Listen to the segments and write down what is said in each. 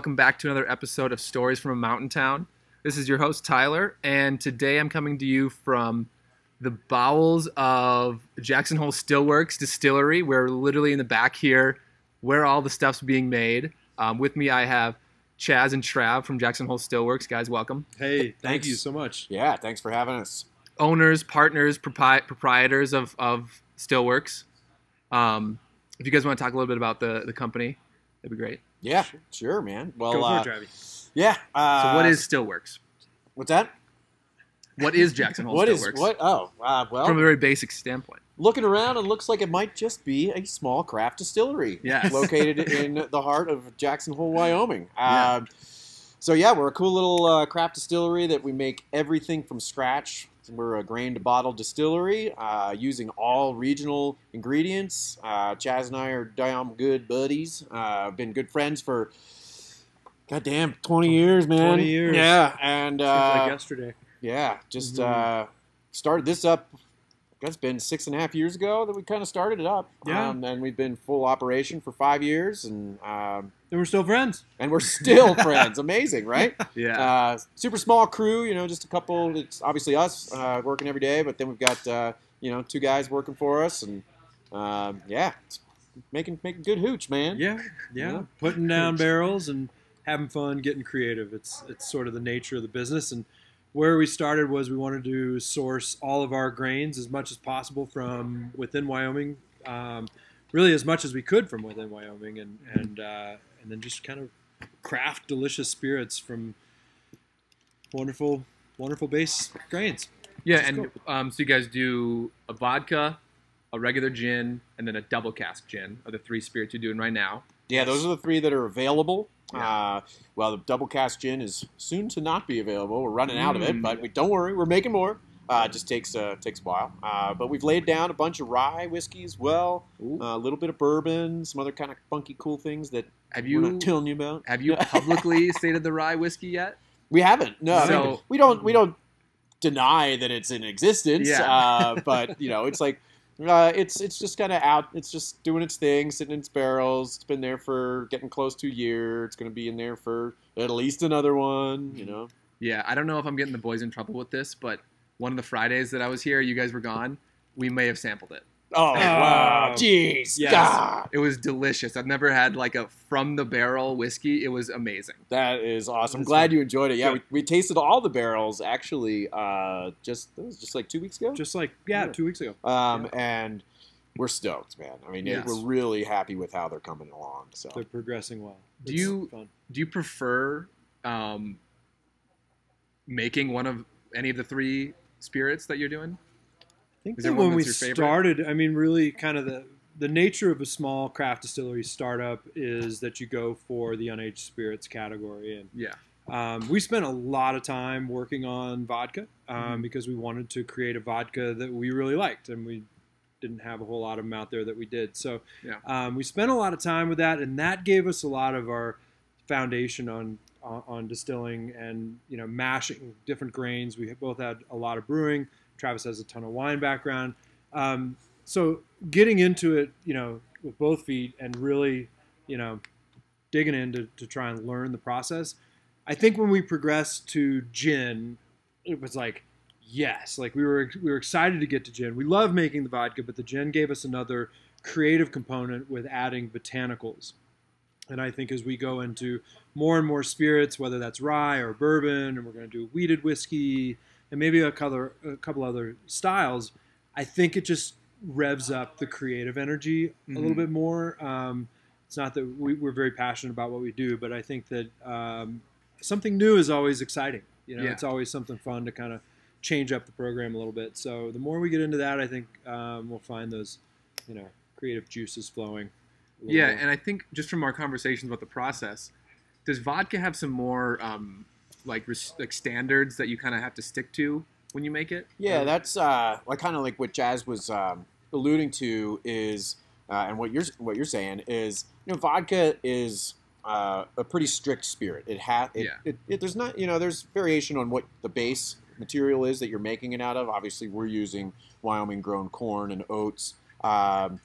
All right, everybody, welcome back to another episode of Stories from a Mountain Town. This is your host, Tyler, and today I'm coming to you from the bowels of Jackson Hole Stillworks Distillery. We're literally in the back here where all the stuff's being made. Um, with me, I have Chaz and Trav from Jackson Hole Stillworks. Guys, welcome. Hey, thank you so much. Yeah, thanks for having us. Owners, partners, propri- proprietors of, of Stillworks. Um, if you guys want to talk a little bit about the, the company, that'd be great. Yeah, sure, man. Well, Go for uh, it, Travi. yeah. Uh, So, what is Stillworks? what's that? What is Jackson Hole What is Stillworks? what? Oh, uh, well, From a very basic standpoint. looking around, it looks like it might just be a small craft distillery Yes. located in the heart of Jackson Hole, Wyoming. Yeah. Uh, so yeah, we're a cool little uh, craft distillery that we make everything from scratch. We're a grain to bottle distillery uh, using all regional ingredients. Uh, Chaz and I are damn good buddies. Uh, been good friends for goddamn twenty years, man. 20 years. Yeah, and Seems uh, like yesterday. yeah, just Mhm. uh, started this up. It's been six and a half years ago that we kind of started it up. Yeah. Um, and we've been full operation for five years, and um, And we're still friends. and we're still friends. Amazing, right? Yeah. Uh, super small crew, you know, just a couple. It's obviously us uh, working every day, but then we've got uh, you know two guys working for us, and um, yeah, it's making making good hooch, man. Yeah, yeah. Yeah. Putting down barrels and having fun, getting creative. It's it's sort of the nature of the business. And where we started was we wanted to source all of our grains as much as possible from within Wyoming, um, really as much as we could from within Wyoming, and and uh, and then just kind of craft delicious spirits from wonderful, wonderful base grains. Yeah, Let's and um, so you guys do a vodka, a regular gin, and then a double cask gin are the three spirits you're doing right now. Yeah, those are the three that are available. Yeah. Uh, well, the double cask gin is soon to not be available. We're running out of it, Mm. but we don't worry, we're making more. Uh, it just takes uh, takes a while. Uh, but we've laid down a bunch of rye whiskey as well, a little bit of bourbon, some other kind of funky, cool things that Have we're you not telling you about. have you publicly stated the rye whiskey yet? We haven't. No, I mean, we don't. We don't deny that it's in existence. Yeah. Uh, but you know, it's like uh, it's it's just kind of out. It's just doing its thing, sitting in its barrels. It's been there for getting close to a year. It's going to be in there for at least another one. You know. Yeah, I don't know if I'm getting the boys in trouble with this, but one of the Fridays that I was here, you guys were gone. We may have sampled it. Oh, wow! Oh. Jeez, Yes. God, It was delicious. I've never had like a from the barrel whiskey. It was amazing. that is awesome. I'm glad you enjoyed it. Yeah, we, we tasted all the barrels actually. Uh, just that was just like two weeks ago. Just like yeah, Yeah. two weeks ago. Um, and we're stoked, man. I mean, Yes. we're really happy with how they're coming along. So They're progressing well. Do you- fun. Do you prefer um, making one of any of the three spirits that you're doing? I think that when we that's your favorite? started, I mean, really, kind of the the nature of a small craft distillery startup is that you go for the unaged spirits category, and Yeah. um, we spent a lot of time working on vodka um, Mhm. because we wanted to create a vodka that we really liked, and we didn't have a whole lot of them out there that we did. So Yeah. um, we spent a lot of time with that, and that gave us a lot of our foundation on on, on distilling and you know mashing different grains. We both had a lot of brewing. Travis has a ton of wine background. Um, so getting into it, you know, with both feet and really, you know, digging in to, to try and learn the process. I think when we progressed to gin, it was like, yes, like we were we were excited to get to gin. We love making the vodka, but the gin gave us another creative component with adding botanicals. And I think as we go into more and more spirits, whether that's rye or bourbon, and we're going to do wheated whiskey and maybe a couple, a couple other styles, I think it just revs up the creative energy a little bit more. Um, it's not that we, we're very passionate about what we do, but I think that um, something new is always exciting. You know, Yeah. it's always something fun to kind of change up the program a little bit. So the more we get into that, I think um, we'll find those, you know, creative juices flowing. Yeah, more. and I think just from our conversations about the process, does vodka have some more um, like like standards that you kind of have to stick to when you make it? Yeah, that's uh, like kind of like what Chaz was um, alluding to is, uh, and what you're what you're saying is, you know, vodka is uh, a pretty strict spirit. It has, it, Yeah. it, it, there's not, you know, there's variation on what the base material is that you're making it out of. Obviously, we're using Wyoming grown corn and oats. Um,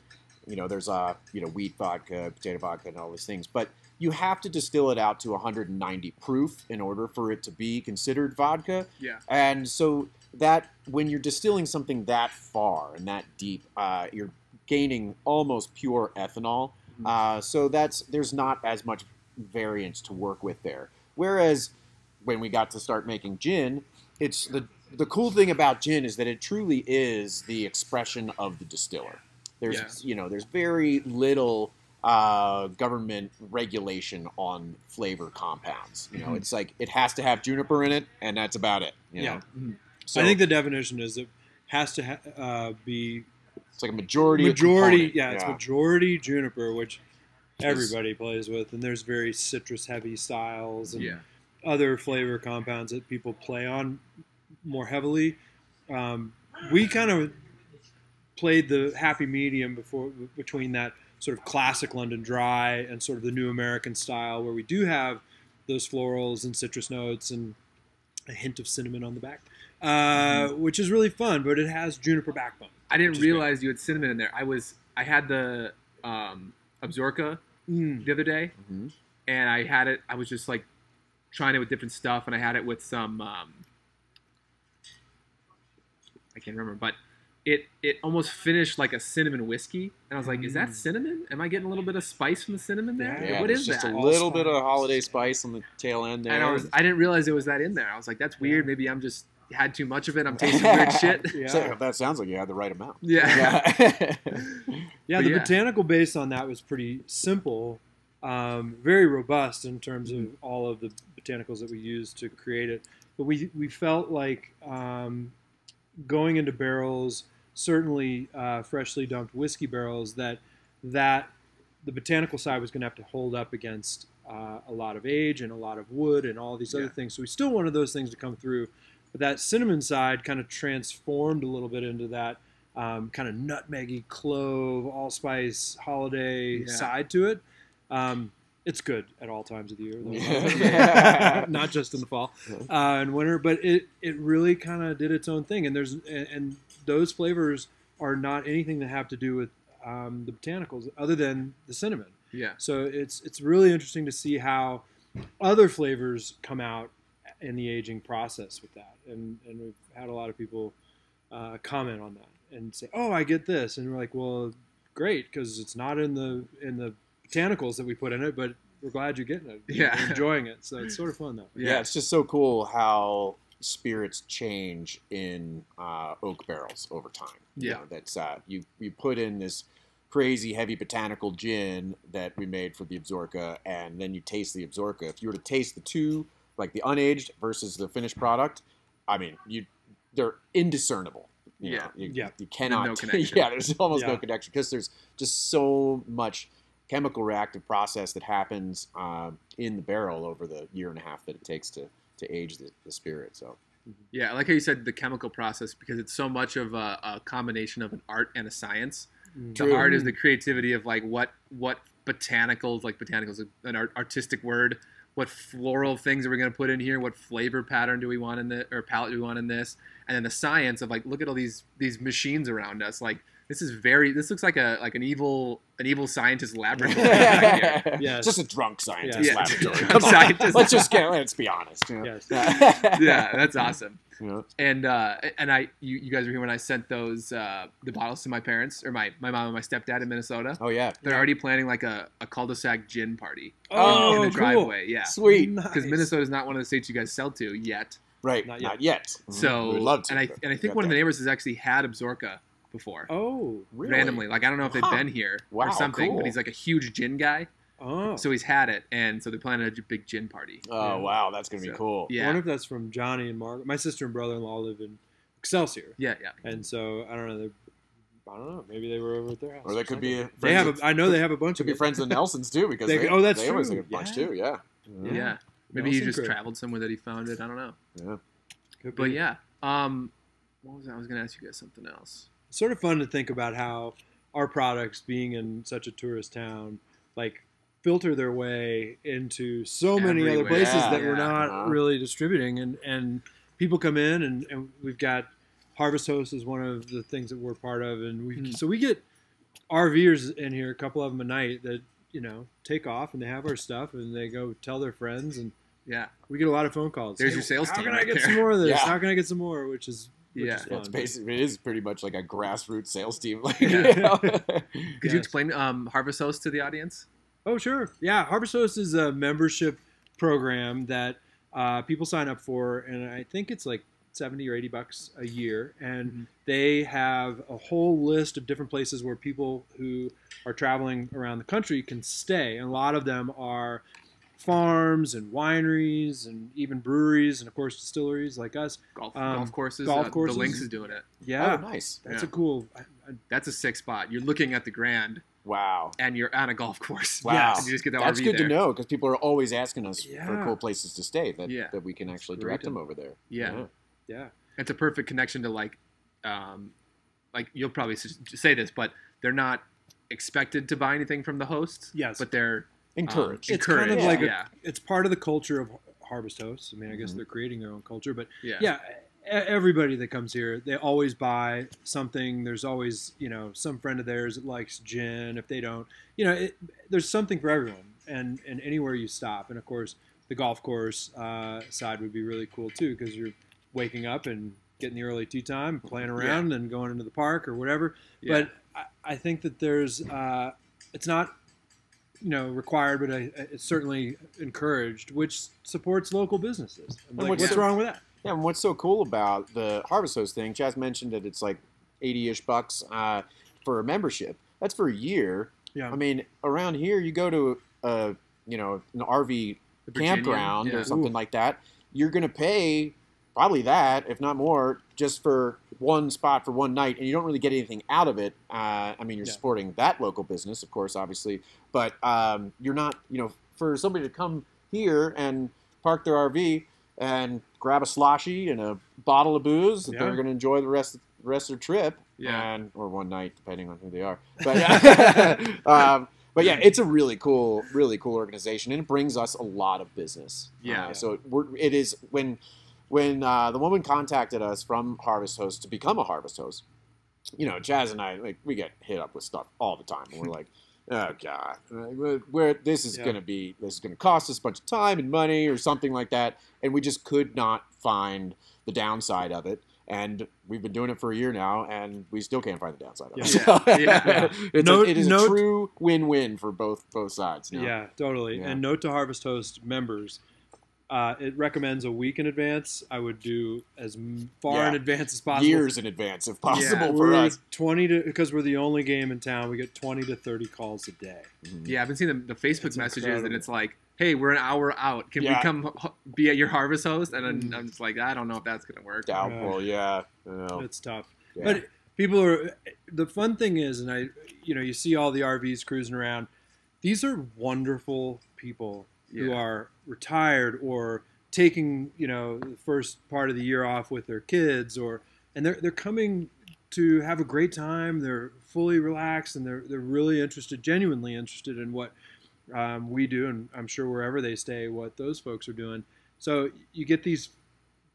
you know, there's uh, you know, wheat vodka, potato vodka, and all these things. But you have to distill it out to 190 proof in order for it to be considered vodka. Yeah. And so that when you're distilling something that far and that deep, uh, you're gaining almost pure ethanol. Mhm. Uh, so that's there's not as much variance to work with there. Whereas when we got to start making gin, it's the the cool thing about gin is that it truly is the expression of the distiller. There's Yeah. you know there's very little uh, government regulation on flavor compounds. You know, Mhm. it's like it has to have juniper in it, and that's about it. You Yeah. know? Mhm. So I think the definition is it has to ha- uh, be it's like a majority. majority. component. Yeah, it's majority juniper, which everybody plays with, and there's very citrus heavy styles and Yeah. other flavor compounds that people play on more heavily. Um, we kind of played the happy medium before between that sort of classic London dry and sort of the new American style, where we do have those florals and citrus notes and a hint of cinnamon on the back, uh, which is really fun. But it has juniper backbone. I didn't Which is great. realize you had cinnamon in there. I was I had the um, Absaroka Mm. the other day, Mhm. and I had it. I was just like trying it with different stuff, and I had it with some. Um, I can't remember, but it it almost finished like a cinnamon whiskey, and I was like, "Is that Mm. cinnamon? Am I getting a little bit of spice from the cinnamon there? Yeah, Yeah, what there's is just that?" a little bit of Allspice. holiday spice on the tail end there. and I was I didn't realize it was that in there. I was like, "That's weird. Yeah. Maybe I'm just had too much of it. I'm tasting weird shit." Yeah. So that sounds like you had the right amount. Yeah. Yeah. Yeah, the yeah. botanical base on that was pretty simple, um, very robust in terms of all of the botanicals that we used to create it. But we we felt like um, going into barrels, certainly uh, freshly dumped whiskey barrels, that that the botanical side was going to have to hold up against uh, a lot of age and a lot of wood and all these other things. So we still wanted those things to come through. But that cinnamon side kind of transformed a little bit into that um, kind of nutmeggy, clove, allspice, holiday Yeah. side to it. Um, it's good at all times of the year. Yeah. not just in the fall uh, and winter. But it it really kind of did its own thing, and there's and, and those flavors are not anything that have to do with um, the botanicals, other than the cinnamon. yeah. So it's it's really interesting to see how other flavors come out in the aging process with that, and and we've had a lot of people uh, comment on that and say, "Oh, I get this," and we're like, "Well, great, because it's not in the in the botanicals that we put in it, but we're glad you're getting it, Yeah. You're enjoying it." So it's sort of fun though. yeah, it's just so cool how spirits change in uh, oak barrels over time. You Yeah. know, that's uh, you you put in this crazy heavy botanical gin that we made for the Absaroka, and then you taste the Absaroka. If you were to taste the two, like the unaged versus the finished product, I mean, you they're indiscernible. You Yeah. know, you, Yeah. you cannot. no connection. yeah, there's almost no Yeah. connection because there's just so much chemical reactive process that happens um, in the barrel over the year and a half that it takes to to age the, the spirit. So Yeah, I like how you said the chemical process because it's so much of a, a combination of an art and a science. Mm. The art is the creativity of like what what botanicals, like botanicals, an art, artistic word. What floral things are we going to put in here? What flavor pattern do we want in the or palette do we want in this? And then the science of like, look at all these these machines around us. Like this is very. This looks like a like an evil an evil scientist laboratory. yeah, here. Yes. just a drunk scientist Yeah. laboratory. Drunk Come scientist. Let's just get let's be honest. you know? Yes. yeah, that's awesome. You know? And uh, and I you, you guys were here when I sent those uh, the bottles to my parents or my, my mom and my stepdad in Minnesota. Oh yeah, They're already planning like a, a cul-de-sac gin party Oh, in the cool. driveway. Yeah, sweet. because Nice. Minnesota is not one of the states you guys sell to yet. Right, Not not yet. yet. Mhm. So we would love to. and I and I think got one of the neighbors has actually had Absaroka before. Oh, Really? Randomly, like I don't know if they've Huh. been here Wow, or something, cool. but he's like a huge gin guy, oh. so he's had it, and so they're planning a j- big gin party. Oh Yeah. wow, that's gonna be So, cool. I Yeah, wonder if that's from Johnny and Margaret. My sister and brother-in-law live in Excelsior, yeah, yeah. and so I don't know. they're- I don't know. Maybe they were over at their house. Or they could be. They have. of- A, I know they have a bunch could of be it. friends of Nelsons too because They- they, oh, that's they always true. have a bunch Yeah. too. Yeah. Yeah. Maybe he just crew. traveled somewhere that he found it. I don't know. Yeah. Could But be. yeah. Um, what was I? I was gonna ask you guys something else. Sort of fun to think about how our products, being in such a tourist town, like filter their way into so many other places Yeah, that we're not Uh-huh. really distributing, and and people come in, and, and we've got Harvest Host is one of the things that we're part of, and we Hmm. so we get RVers in here, a couple of them a night that you know take off and they have our stuff and they go tell their friends and Yeah. we get a lot of phone calls. There's Hey, your sales How team How can I get there. some more of this? Yeah. How can I get some more? Which is which Yeah. is Yeah, it's basically it is pretty much like a grassroots sales team. Like, Yeah. you know? Could you explain um, Harvest Host to the audience? Oh, sure. Yeah, Harvest Host is a membership program that uh, people sign up for, and I think it's like 70 or 80 bucks a year. And Mhm. they have a whole list of different places where people who are traveling around the country can stay. And a lot of them are farms and wineries and even breweries and, of course, distilleries like us. Golf Um, golf courses. golf uh, courses. The Lynx is doing it. Yeah, Oh, nice. that's Yeah. a cool. I, I, That's a sick spot. You're looking at the Grand, Wow. and you're on a golf course. Wow. Yes. And you just get the That's RV good there. to know because people are always asking us for cool places to stay that, Yeah. that we can actually direct them over there. Yeah. yeah. It's a perfect connection to like, um, like you'll probably say this, but they're not expected to buy anything from the host. Yes. But they're um, Encourage. It's kind of encouraged, like a- It's part of the culture of Harvest Hosts. I mean, I guess Mhm. they're creating their own culture, but yeah, yeah e- everybody that comes here they always buy something there's always you know some friend of theirs that likes gin if they don't you know it, there's something for everyone and and anywhere you stop and of course the golf course uh, side would be really cool too because you're waking up and getting the early tea time playing around and going into the park or whatever Yeah. but I, I think that there's uh, it's not you know required but I, it's certainly encouraged which supports local businesses like, what's what's wrong with that Yeah, and what's so cool about the Harvest Host thing, Chaz mentioned that it's like 80-ish bucks uh, for a membership. That's for a year. yeah I mean, around here, you go to a, you know, an RV Virginia, campground yeah. or something Ooh. like that, you're going to pay probably that, if not more, just for one spot for one night, and you don't really get anything out of it. Uh, I mean, you're Yeah. supporting that local business, of course, obviously, but um, you're not, you know, for somebody to come here and park their RV and grab a sloshy and a bottle of booze Yeah. they're going to enjoy the rest the rest of their trip, Yeah. and or one night depending on who they are. But um, but yeah, it's a really cool, really cool organization, and it brings us a lot of business. Yeah. Uh, so we're, it is when when uh, the woman contacted us from Harvest Host to become a Harvest Host. You know, Chaz and I like we get hit up with stuff all the time, and we're like. Oh God! We're, we're- this is Yeah. going to be this is going to cost us a bunch of time and money or something like that, and we just could not find the downside of it. And we've been doing it for a year now, and we still can't find the downside of it. Yeah. So, Yeah. It's a, it is a true win-win for both both sides. you know? Yeah, totally. And note to Harvest Host members, uh, it recommends a week in advance. I would do as far Yeah. in advance as possible. years in advance if possible for us. twenty to because we're the only game in town. We get twenty to thirty calls a day. Mhm. Yeah, I've been seeing the, the Facebook It's messages, and it's like, "Hey, we're an hour out. Can we come h- be at your harvest host?" And then Mm. I'm just like, "I don't know if that's gonna work." Doubtful, yeah. I know. It's tough. Yeah. But people are. The fun thing is, and I, you know, you see all the RVs cruising around. These are wonderful people who are retired or taking, you know, the first part of the year off with their kids, or and they're they're coming to have a great time. They're fully relaxed and they're they're really interested, genuinely interested in what um, we do, and I'm sure wherever they stay, what those folks are doing. So you get these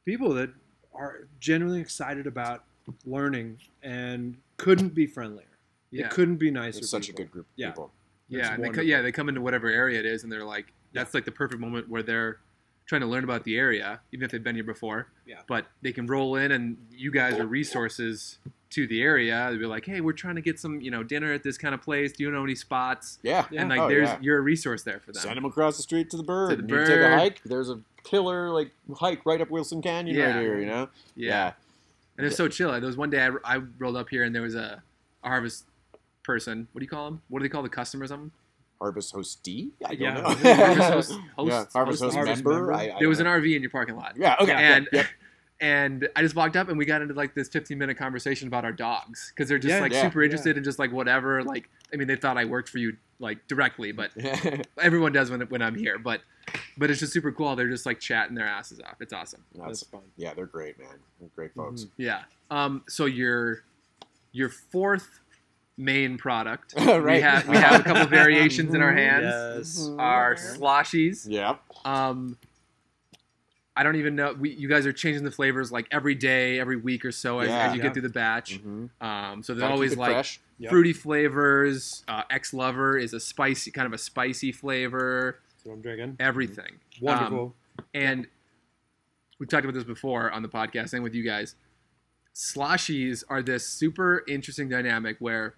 people that are genuinely excited about learning and couldn't be friendlier. Yeah, It couldn't be nicer. it's such a good group of Yeah. people. yeah, It's and they, co- yeah. They come into whatever area it is, and they're like, that's like the perfect moment where they're trying to learn about the area, even if they've been here before. Yeah. But they can roll in, and you guys are resources to the area. They'll be like, "Hey, we're trying to get some, you know, dinner at this kind of place. Do you know any spots?" Yeah. Yeah. And like, Oh, there's yeah. you're a resource there for them. Send them across the street to the bird. To the and you take a bird. hike. There's a killer like hike right up Wilson Canyon Yeah. right here. You know. yeah. And it's so chill. There was one day I, I rolled up here and there was a, a harvest person. What do you call them? What do they call the customers? Them? Harvest host I don't Yeah. know. Harvest host, host, yeah, Harvest Host, Harvest member. member. I, I There was an. RV in your parking lot. Yeah. Okay. and yeah, and I just walked up and we got into like this 15 minute conversation about our dogs because they're just Yeah, like yeah, super interested in just like whatever. Like I mean, they thought I worked for you like directly, but everyone does when when I'm here. But but it's just super cool. They're just like chatting their asses off. It's awesome. That's That's, fun. yeah, they're great, man. They're great folks. Yeah. Um. So your your fourth main product. We have we have a couple variations in our hands. Yes. Our sloshies. Yep. Um, I don't even know. We, you guys are changing the flavors like every day, every week or so as, Yeah. as you Yeah. get through the batch. Mhm. Um, so there's Gotta keep always it like fresh. Yep. fruity flavors. Uh, Ex Lover is a spicy, kind of a spicy flavor. That's what I'm drinking. Everything. Wonderful. And we talked about this before on the podcast and with you guys. Sloshies are this super interesting dynamic where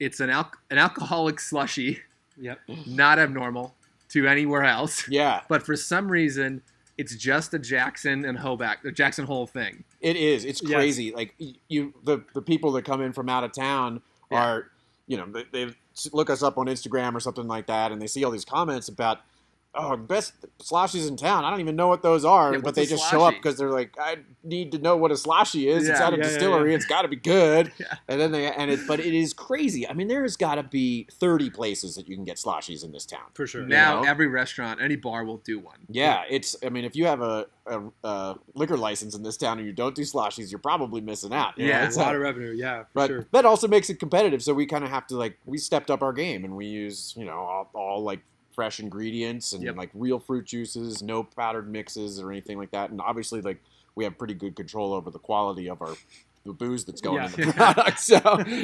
it's an al- an alcoholic slushy, yep. not abnormal to anywhere else. Yeah, But for some reason, it's just a Jackson and Hoback, the Jackson Hole thing. it is. It's Yes. crazy. Like you, the the people that come in from out of town Yeah. are, you know, they, they look us up on Instagram or something like that, and they see all these comments about. Oh, best sloshies in town. I don't even know what those are, Yeah, but they a just show up because they're like, I need to know what a sloshy is. it's Yeah. at a Yeah, yeah, distillery. yeah. It's got to be good. Yeah. And then they and it, but it is crazy. I mean, there has got to be thirty places that you can get sloshies in this town. For sure. Now know? every restaurant, any bar will do one. Yeah, it's. I mean, if you have a, a, a liquor license in this town and you don't do sloshies, you're probably missing out. you? Yeah. Yeah, It's a lot of revenue. Yeah, for but sure. that also makes it competitive. So we kind of have to like we stepped up our game and we use you know all, all like fresh ingredients and Yep. like real fruit juices, no powdered mixes or anything like that. And obviously, like we have pretty good control over the quality of our the booze that's going in the product. So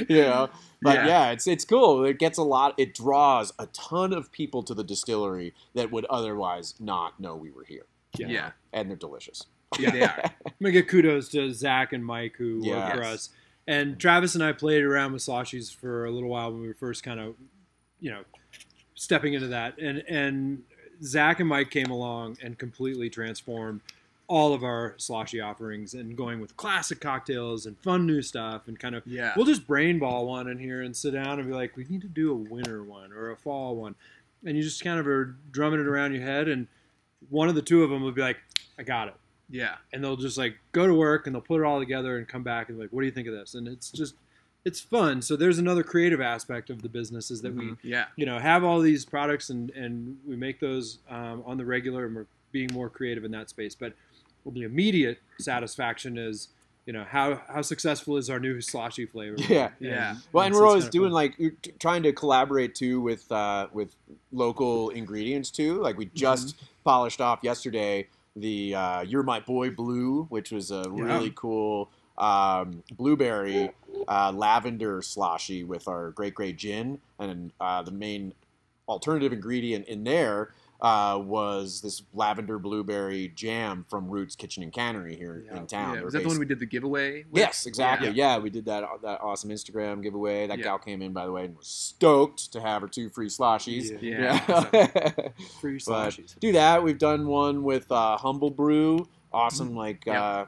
you know, but Yeah. yeah. it's it's cool. It gets a lot. It draws a ton of people to the distillery that would otherwise not know we were here. Yeah. you know? and they're delicious. Yeah, they are. I'm gonna give kudos to Zach and Mike who Yeah. work for us. And Travis and I played around with Sloshies for a little while when we were first kind of, you know, stepping into that. And and Zach and Mike came along and completely transformed all of our sloshy offerings and going with classic cocktails and fun new stuff and kind of Yeah. we'll just brainball one in here and sit down and be like, we need to do a winter one or a fall one. And you just kind of are drumming it around your head and one of the two of them would be like, I got it yeah. and they'll just like go to work and they'll put it all together and come back and be like, what do you think of this? And it's just, it's fun. So there's another creative aspect of the business is that we, Mhm. Yeah. you know, have all these products and and we make those um, on the regular and we're being more creative in that space. But well, the immediate satisfaction is, you know, how how successful is our new sloshy flavor? Yeah. Yeah. Well, and it's- we're always doing fun. like trying to collaborate too with uh, with local ingredients too. Like we just Mm-hmm. polished off yesterday the uh, "You're My Boy Blue," which was a really cool um, blueberry uh, lavender sloshy with our Great Grey Gin, and uh, the main alternative ingredient in there. Uh, was this lavender blueberry jam from Roots Kitchen and Cannery here Yeah. in town? yeah. Was that the one we did the giveaway? With? Yes, exactly. Yeah. Yeah. we did that that awesome Instagram giveaway. That Yeah. gal came in by the way and was stoked to have her two free sloshies. Yeah. Yeah. free But sloshies. do that. We've done one with uh, Humble Brew. Awesome, Mm-hmm. like Yeah.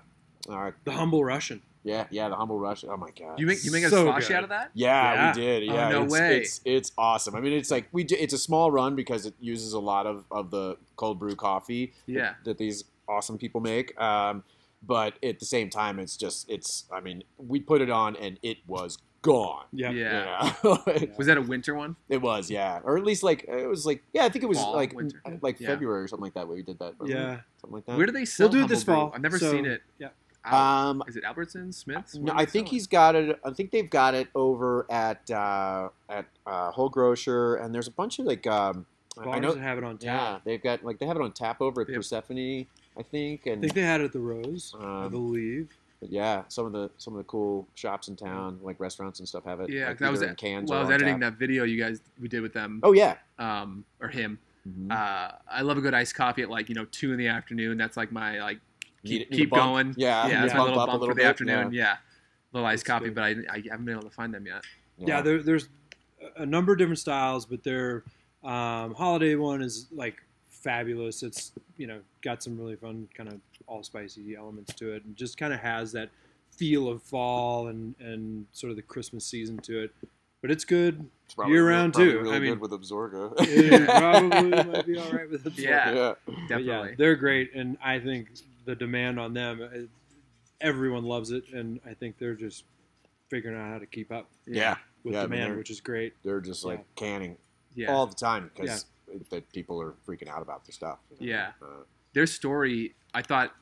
Uh, uh, The humble Russian. yeah, yeah, the Humble Russian. Oh my god. You make you make a So sloshie good. out of that? yeah, Yeah. we did. Oh, Yeah, no it's, way. It's it's awesome. I mean, it's like we. do- It's a small run because it uses a lot of of the cold brew coffee Yeah. that these awesome people make. Um, but at the same time, it's just it's. I mean, we put it on and it was gone. Yeah. Yeah. You know? it, Was that a winter one? it was, yeah, or at least like it was like yeah, I think it was Fall, like winter. like Yeah. February or something like that. Where we did that. Yeah. something like that. Where do they sell? We'll do it this Brew? fall. I've never So, seen it. yeah. Um, Is it Albertsons, Smiths? no, I think sell it? he's got it. I think they've got it over at uh, at uh, Whole Grocer, and there's a bunch of like um, I Bars know. have it on tap. Yeah, they've got like they have it on tap over at They have- Persephone, I think, and I think they had it at the Rose, I Um, believe. Yeah, some of the some of the cool shops in town, like restaurants and stuff, have it. Yeah, like 'cause I was at- cans Well, I was editing tap. that video you guys we did with them, Oh yeah. um, or him. Mhm. Uh, I love a good iced coffee at like you know two in the afternoon. That's like my like keep, need keep bump. going. Yeah, yeah, that's yeah. my little up a bump little for the bit, afternoon. Yeah, little iced coffee, good. but I, I haven't been able to find them yet. yeah, there, there's a number of different styles, but their um, holiday one is like fabulous. It's you know got some really fun kind of all spicy elements to it, and just kind of has that feel of fall and and sort of the Christmas season to it. But it's good. It's probably year round, probably too. Really I mean- good with Absaroka. It probably might be all right with it. Yeah. yeah. Definitely. yeah, they're great, and I think the demand on them, uh, everyone loves it, and I think they're just figuring out how to keep up Yeah. with Yeah, I mean, demand, which is great. They're just like Yeah. canning yeah. all the time because that people are freaking out about their stuff. you know? Yeah. Uh, their story, I thought,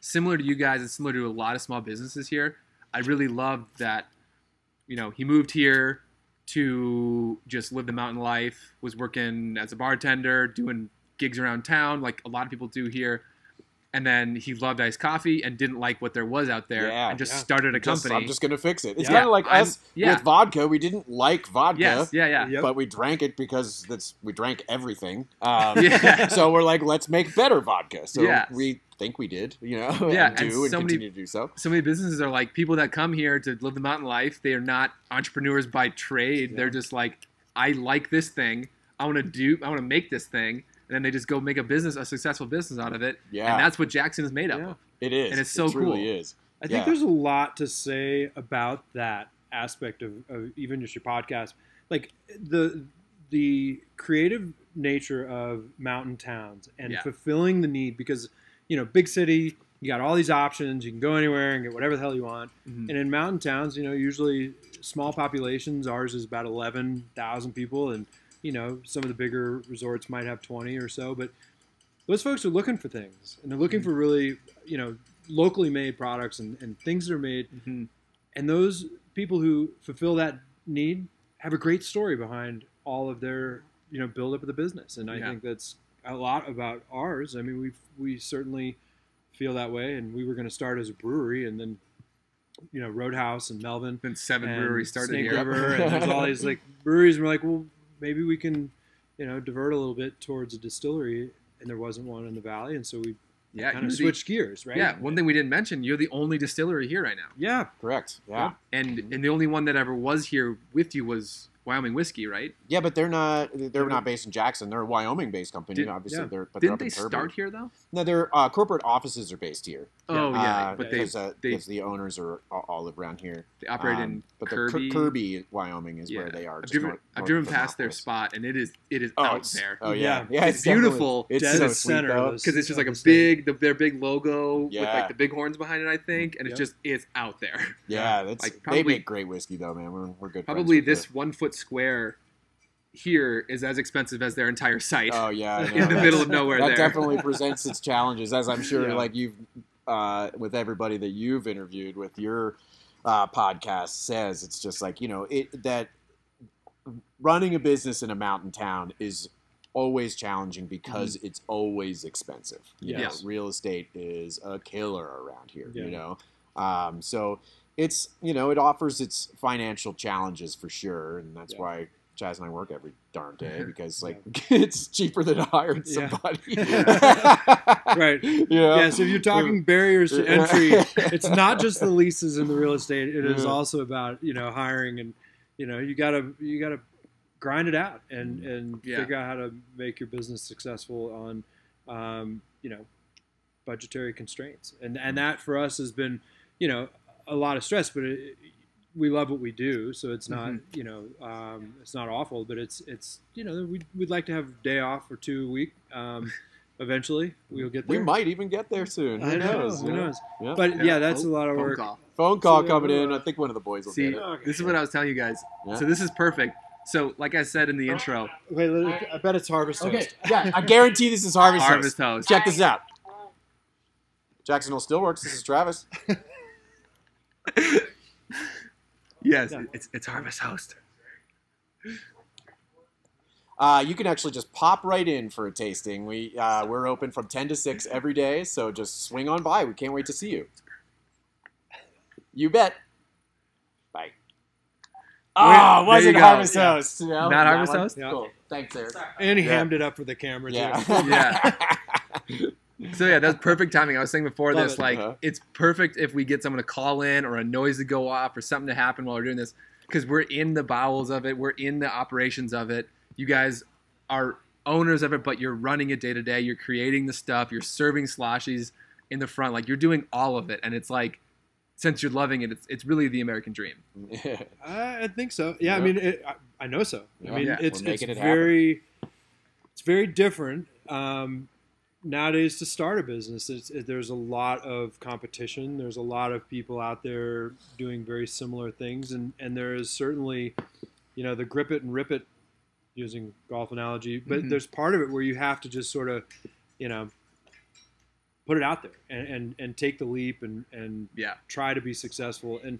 similar to you guys and similar to a lot of small businesses here. I really loved that, you know, he moved here to just live the mountain life, was working as a bartender, doing gigs around town, like a lot of people do here. And then he loved iced coffee and didn't like what there was out there, Yeah. and just Yeah. started a Just- company. I'm just gonna fix it. It's Yeah. kind of like I'm- us yeah. with vodka. We didn't like vodka. yes, yeah, yeah, Yep. But we drank it because that's we drank everything. Um, Yeah. So we're like, let's make better vodka. So Yeah. we think we did, you know, Yeah, and and do and so many- continue to do so. so many businesses are like people that come here to live the mountain life. They are not entrepreneurs by trade. Yeah. They're just like, I like this thing. I want to do. I want to make this thing, and then they just go make a business, a successful business out of it. Yeah, And that's what Jackson is made up Yeah. of. it is, and it's so it truly cool. Is I think Yeah. there's a lot to say about that aspect of, of even just your podcast. Like the the creative nature of mountain towns and Yeah. fulfilling the need because you know big city you got all these options you can go anywhere and get whatever the hell you want Mhm. and in mountain towns you know usually small populations ours is about 11,000 people and you know some of the bigger resorts might have 20 or so but those folks are looking for things and they're looking for really you know locally made products and, and things that are made Mhm. and those people who fulfill that need have a great story behind all of their you know build up of the business and i Yeah. think that's a lot about ours i mean we we certainly feel that way and we were going to start as a brewery and then you know roadhouse and melvin Then seven breweries started Snake here. River, and there's all these like breweries. And we're like, well, maybe we can, you know, divert a little bit towards a distillery, and there wasn't one in the valley, and so we Yeah, kind you're of the- switched gears, right? Yeah, one thing we didn't mention, you're the only distillery here right now, yeah, correct. Yeah, and and the only one that ever was here with you was Wyoming whiskey, right? yeah, but they're not. They're They're- not based in Jackson. They're a Wyoming-based company. Did- obviously, yeah. they're but they're Didn't up they in Kirby. start here though? No, their uh, corporate offices are based here. Oh yeah, uh, but they because, uh, they, because the owners are all, all live around here. they operate Um, in but they're Kirby. Kirby, Kirby, Wyoming is Yeah. where they are. I've just driven, north- I've north driven of past their spot, and it is it is Oh, out it's- there. Oh yeah, Yeah. yeah, It's beautiful. It's Dead so sweet center though. of this- because it's just like a of this thing. big, the, their big logo with like the big horns behind it, I think, and it's just it's out there. Yeah, that's Like, they make great whiskey though, man. We're, we're good. Probably this one foot square here is as expensive as their entire site Oh yeah, in the That's- middle of nowhere. that there, definitely presents its challenges, as I'm sure, Yeah. like you've uh, with everybody that you've interviewed with your uh, podcast says. It's just like you know it that running a business in a mountain town is always challenging because it's always expensive. Yes. real estate is a killer around here. Yeah. You know, um, so it's you know it offers its financial challenges for sure, and that's Yeah. why Chaz and I work every darn day because like it's cheaper than hiring Yeah. somebody. Right. Yeah. Yeah, so if you're talking barriers to entry, it's not just the leases in the real estate. It is Yeah. also about you know hiring and you know you gotta you gotta grind it out and and Yeah. figure out how to make your business successful on um, you know budgetary constraints. And and that for us has been you know a lot of stress, but it, we love what we do, so it's not Mhm. you know um, it's not awful, but it's it's you know we'd, we'd like to have a day off or two a week. Um, eventually, we'll get there. we might even get there soon. Who I know, knows? Who yeah. knows? Yeah. But yeah, that's a lot of Phone work. call. Phone call So, coming in. I think one of the boys will See, get it. Okay. this is what I was telling you guys. Yeah. So this is perfect. So, like I said in the intro, Wait, let- I bet it's harvest Okay, toast. yeah, I guarantee this is Harvest. Harvest Toast. Host. Check this out. Jackson still works. This is Travis. Yes, Yeah. it's it's Harvest Host. Uh, you can actually just pop right in for a tasting. We uh, we're open from ten to six every day, so just swing on by. We can't wait to see you. You bet. Bye. Oh, there it wasn't. Harvest Yeah. Host. you know, Not Harvest one? Host? Yeah. Cool. Thanks, Eric. And he Yeah. hammed it up for the camera too. Yeah. So yeah, that's perfect timing. I was saying before Love this, it. like Uh-huh. it's perfect if we get someone to call in or a noise to go off or something to happen while we're doing this, because we're in the bowels of it, we're in the operations of it. You guys are owners of it, but you're running it day to day. You're creating the stuff. You're serving sloshies in the front. Like you're doing all of it, and it's like, since you're loving it, it's it's really the American dream. I, I think so. Yeah, I mean, it, I, I know so. Yeah. I mean, Yeah. it's it's making it happen. very it's very different um, nowadays to start a business. It's, it, there's a lot of competition. There's a lot of people out there doing very similar things, and and there is certainly, you know, the grip it and rip it, using golf analogy. But Mhm. there's part of it where you have to just sort of, you know. Put it out there and, and, and take the leap and, and Yeah. try to be successful. And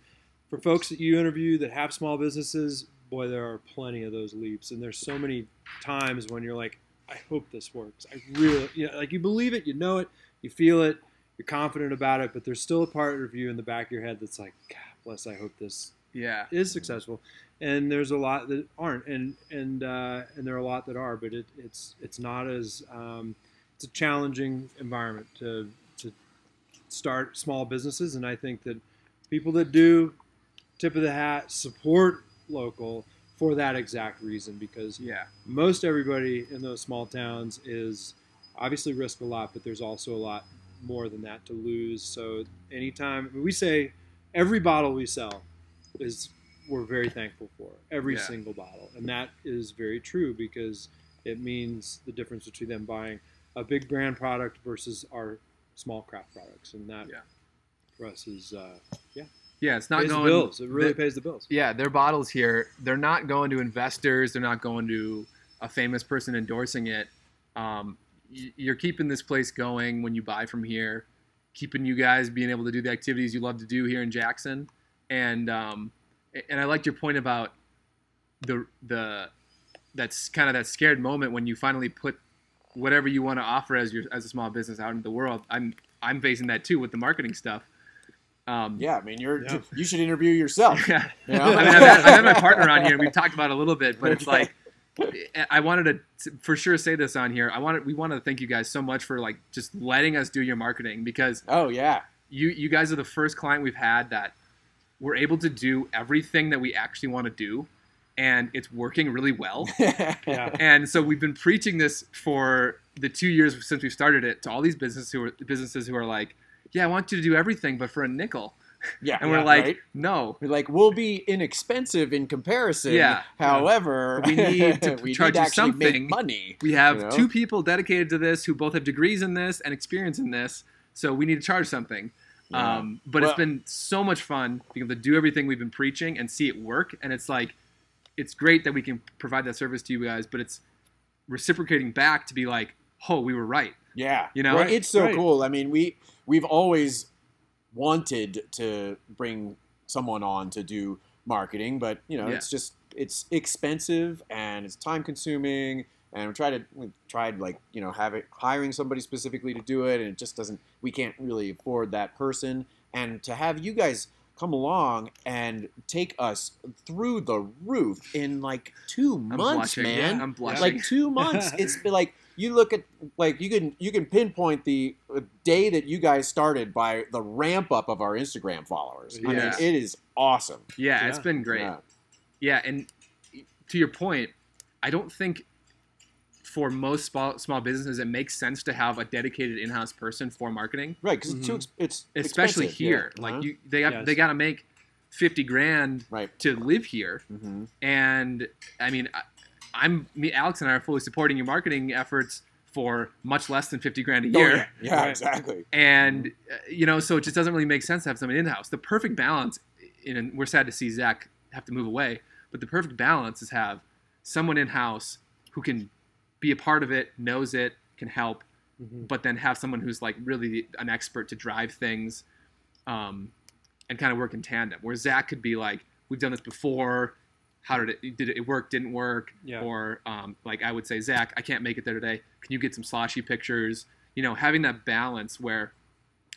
for folks that you interview that have small businesses, boy, there are plenty of those leaps. And there's so many times when you're like, I hope this works. I really, you know, like you believe it, you know it, you feel it, you're confident about it, but there's still a part of you in the back of your head that's like, God bless, I hope this Yeah. is successful. And there's a lot that aren't, and and uh, and there are a lot that are, but it, it's it's not as um, it's a challenging environment to to start small businesses, and I think that people that do tip of the hat support local for that exact reason because Yeah. most everybody in those small towns is obviously risk a lot, but there's also a lot more than that to lose. So anytime we say every bottle we sell is we're very thankful for every Yeah. single bottle, and that is very true because it means the difference between them buying a big brand product versus our small craft products, and that Yeah. for us is uh, Yeah. Yeah, it's not pays going. the bills. It really the- pays the bills. yeah, their bottles here, they're not going to investors. They're not going to a famous person endorsing it. Um, you're keeping this place going when you buy from here, keeping you guys being able to do the activities you love to do here in Jackson. And um, and I liked your point about the the that's kind of that scared moment when you finally put whatever you want to offer as your as a small business out into the world. I'm I'm facing that too with the marketing stuff. Um, Yeah, I mean, you're Yeah. you should interview yourself. yeah. You know? I mean, I've had, I've had my partner on here, and we've talked about it a little bit, but it's like I wanted to for sure say this on here. I wanted we want to thank you guys so much for like just letting us do your marketing because oh yeah, you you guys are the first client we've had that we're able to do everything that we actually want to do, and it's working really well. Yeah. And so we've been preaching this for the two years since we started it to all these businesses who are businesses who are like, yeah, I want you to do everything, but for a nickel. yeah. And we're yeah, like, right? no, We're like, we'll be inexpensive in comparison. Yeah. However, We need to we charge need you to actually something. money. We have You know? two people dedicated to this who both have degrees in this and experience in this, so we need to charge something. Yeah. Um, but Well- it's been so much fun being able to do everything we've been preaching and see it work. And it's like, it's great that we can provide that service to you guys, but it's reciprocating back to be like, oh, we were right. Yeah, You know? Well, it's so right. cool. I mean, we we've always wanted to bring someone on to do marketing, but you know, Yeah. it's just it's expensive and it's time consuming. And we tried to we tried like you know have it hiring somebody specifically to do it, and it just doesn't. We can't really afford that person. And to have you guys come along and take us through the roof in like 2 I'm months, blushing. man Yeah, I'm blushing. like two months. It's been like you look at like you can you can pinpoint the day that you guys started by the ramp up of our Instagram followers. I mean, it is awesome. yeah, it's been great. Yeah. Yeah, and to your point, I don't think for most small, small businesses it makes sense to have a dedicated in-house person for marketing, Right, because it's too Mhm. ex- it's especially expensive, here. yeah. Like Uh-huh. you, they got Yes. they got to make fifty grand right. to live here, hmm and I mean, I, I'm me, Alex, and I are fully supporting your marketing efforts for much less than fifty grand a Oh, year. yeah, yeah Right. exactly. And uh, you know, so it just doesn't really make sense to have someone in house. The perfect balance, and we're sad to see Zach have to move away, but the perfect balance is have someone in house who can be a part of it, knows it, can help, Mhm. but then have someone who's like really an expert to drive things, um, and kind of work in tandem. Where Zach could be like, "We've done this before. How did it? Did it work? Didn't work?" Yeah. Or um, like I would say, Zach, I can't make it there today. Can you get some sloshy pictures? You know, having that balance where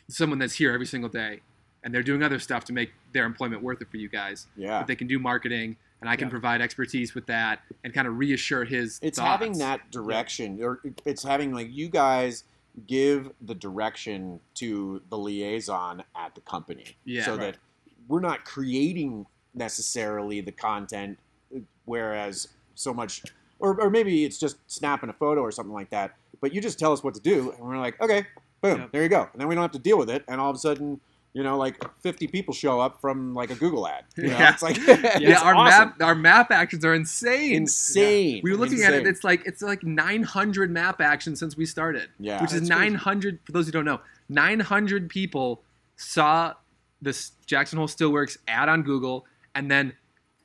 someone that's here every single day and they're doing other stuff to make their employment worth it for you guys. Yeah, But they can do marketing and I can Yeah. provide expertise with that and kind of reassure his it's thoughts. having that direction, or it's having like you guys give the direction to the liaison at the company. Yeah. so Right. that we're not creating necessarily the content, whereas so much, or, or maybe it's just snapping a photo or something like that. But you just tell us what to do, and we're like, okay, boom, Yep. there you go, and then we don't have to deal with it. And all of a sudden, you know, like 50 people show up from like a Google ad. You know? Yeah. It's like yeah, our awesome. map our map actions are insane. insane. we were looking at it. It's like it's like 900 map actions since we started. yeah, which is That's crazy. 900 for those who don't know 900 people saw this jackson hole stillworks ad on google and then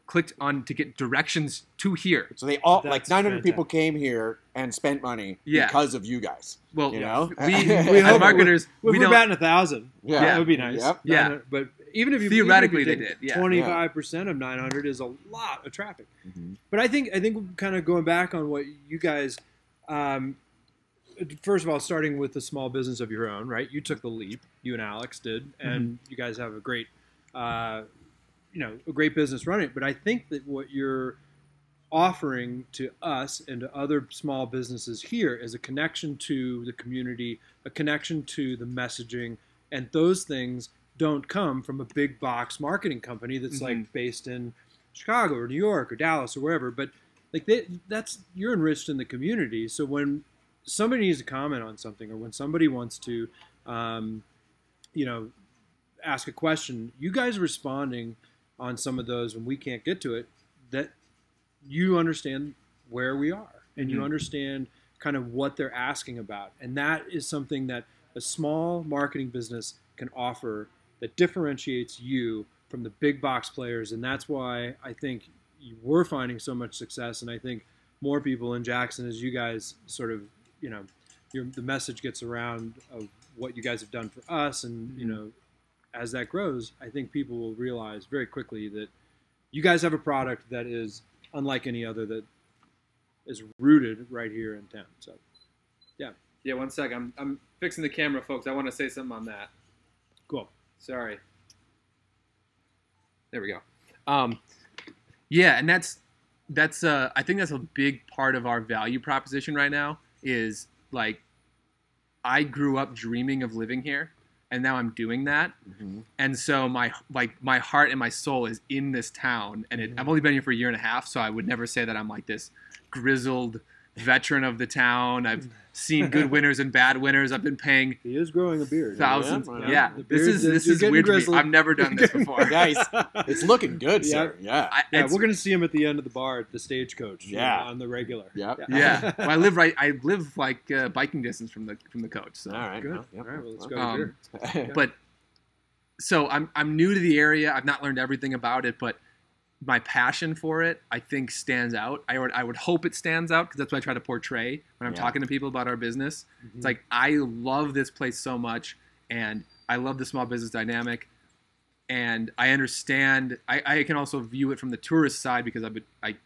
clicked on to get directions to here So they all like That's 900 people came here and spent money Yeah. because of you guys. well You know, we, we I as hope marketers Well, we we're don't batting a thousand. Yeah, that would be nice. Yep. Yeah. 900 but even if you Theoretically, if you they did, yeah. Twenty-five percent of nine hundred is a lot of traffic. Mhm. But I think I think kind of going back on what you guys um, first of all, starting with a small business of your own, right? You took the leap. You and Alex did, and you guys have a great, uh, you know, a great business running. it. But I think that what you're offering to us and to other small businesses here is a connection to the community, a connection to the messaging, and those things don't come from a big box marketing company that's Mhm. like based in Chicago or New York or Dallas or wherever. But like they, that's you're enriched in the community. So when somebody needs to comment on something or when somebody wants to, um, you know, ask a question, you guys are responding on some of those when we can't get to it, that you understand where we are and you Mhm. understand kind of what they're asking about. And that is something that a small marketing business can offer that differentiates you from the big box players. And that's why I think you were finding so much success. And I think more people in Jackson, as you guys sort of, you know, your, the message gets around of what you guys have done for us. And, you Mhm. know, as that grows, I think people will realize very quickly that you guys have a product that is unlike any other that is rooted right here in town. So Yeah, Yeah, one sec. I'm I'm fixing the camera, folks. I want to say something on that. cool. Sorry. There we go. Um, yeah, and that's that's uh, I think that's a big part of our value proposition right now. Is like, I grew up dreaming of living here, and now I'm doing that. Mhm. and so my like my heart and my soul is in this town and it, Mhm. i've only been here for a year and a half so i would never say that i'm like this grizzled veteran of the town i've seen good winners and bad winners i've been paying He is growing a beard. thousands Yeah, yeah, yeah. This is this is weird to me. i've never done this before Guys, It's looking good, Yeah. sir. Yeah. I, Yeah, we're gonna see him at the end of the bar at the stagecoach. Yeah. on the regular. Yep. yeah well, i live right i live like uh, biking distance from the from the coach so All right. Good. well, yep. All right, well, let's go. Um, to beer. but so I'm I'm new to the area. I've not learned everything about it, but my passion for it, I think, stands out. I would I would hope it stands out because that's what I try to portray when I'm Yeah. talking to people about our business. Mhm. It's like I love this place so much, and I love the small business dynamic, and I understand. I, I can also view it from the tourist side because I've been, I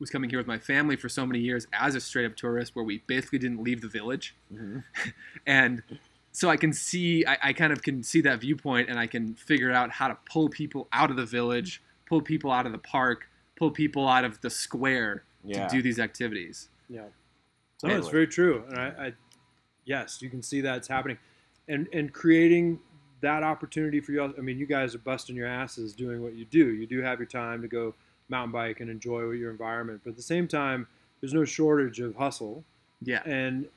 was coming here with my family for so many years as a straight up tourist, where we basically didn't leave the village Mhm. and so I can see, I, I kind of can see that viewpoint, and I can figure out how to pull people out of the village, pull people out of the park, pull people out of the square Yeah. to do these activities. Yeah. No, it's very true, and I, I, yes, you can see that it's happening, and and creating that opportunity for you. all- I mean, you guys are busting your asses doing what you do. You do have your time to go mountain bike and enjoy your environment, but at the same time, there's no shortage of hustle, Yeah, and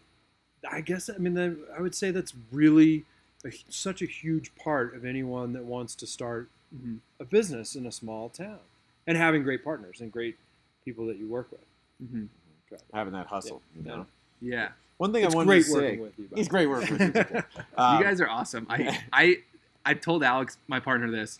I guess I mean I would say that's really a, such a huge part of anyone that wants to start Mhm. a business in a small town, and having great partners and great people that you work with. Mhm. Having that hustle. You Yeah. know. yeah. One thing It's I wanted great to say. working with you. by He's great working with you. people. Um, you guys are awesome. I, I, I told Alex, my partner, this.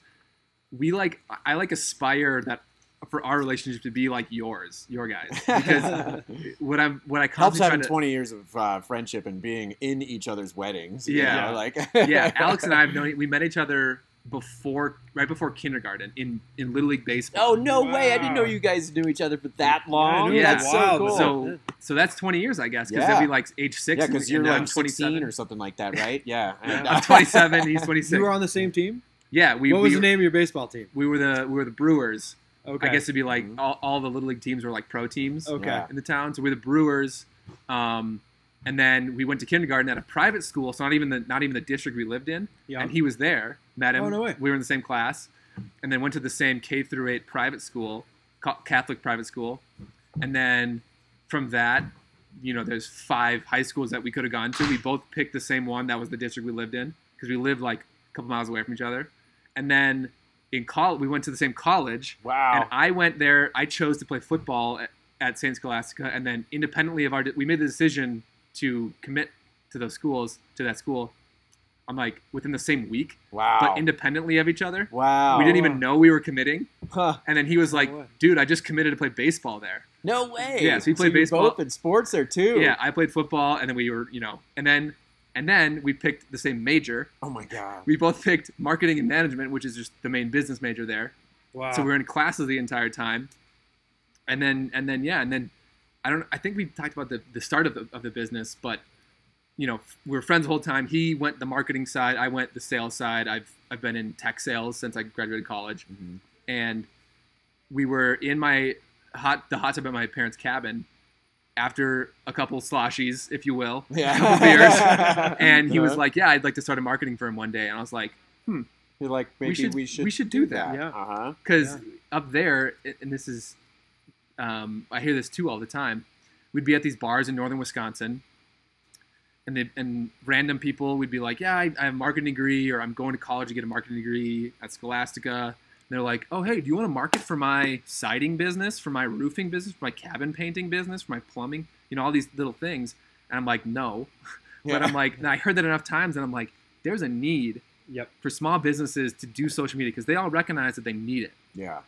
We like, I like aspire that for our relationship to be like yours, your guys, because what I'm, what I helps constantly try having to, 20 years of uh, friendship and being in each other's weddings. you Yeah. know, like yeah, Alex and I have known we met each other before, right before kindergarten in in Little League baseball. Oh no way! I didn't know you guys knew each other for that long. knew Yeah. That's wild, so cool. So so that's 20 years, I guess, because Yeah. they'll be like age six. Yeah, because you're like 16 27. or something like that, right? Yeah. Yeah. I'm 27. He's 26. You were on the same team. yeah, we. what was we, the name of your baseball team? We were the we were the Brewers. Okay. I guess it'd be like Mhm. all, all the little league teams were like pro teams Okay. Yeah. in the town. So we're the Brewers. Um, and then we went to kindergarten at a private school, so not even the not even the district we lived in. Yeah. And he was there. Met oh, him. Oh, no way. We were in the same class, and then went to the same K through eight private school, Catholic private school, and then from that, you know, there's five high schools that we could have gone to. We both picked the same one. That was the district we lived in because we lived like a couple miles away from each other. And then in college, we went to the same college. And Wow. I went there. I chose to play football at, at St. Scholastica, and then independently of our, we made the decision to commit to those schools, to that school. I'm like within the same week, Wow. but independently of each other. wow. we didn't even know we were committing. Huh. And then he was like, No. "Dude, I just committed to play baseball there." no way. Yeah, so he played you're baseball. both in sports there too. Yeah, I played football, and then we were, you know, and then and then we picked the same major. Oh my god. We both picked marketing and management, which is just the main business major there. Wow. So we were in classes the entire time. And then and then yeah, and then I don't. I think we talked about the, the start of the, of the business, but you know, we are friends the whole time. He went the marketing side. I went the sales side. I've I've been in tech sales since I graduated college, Mhm. and we were in my hot the hot tub at my parents' cabin after a couple sloshies, if you will, Yeah. a couple beers, and he was Uh-huh. like, "Yeah, I'd like to start a marketing firm one day," and I was like, You're like, maybe should- we should, we should do that. Yeah. Uh huh. because Yeah. up there, and this is, um, I hear this too all the time. We'd be at these bars in northern Wisconsin, and they, and random people would be like, "Yeah, I, I have a marketing degree, or I'm going to college to get a marketing degree at Scholastica." And they're like, "Oh, hey, do you want to market for my siding business, for my roofing business, for my cabin painting business, for my plumbing? You know, all these little things." And I'm like, "No," but I'm like, I heard that enough times, and I'm like, "There's a need Yep. for small businesses to do social media because they all recognize that they need it." yeah.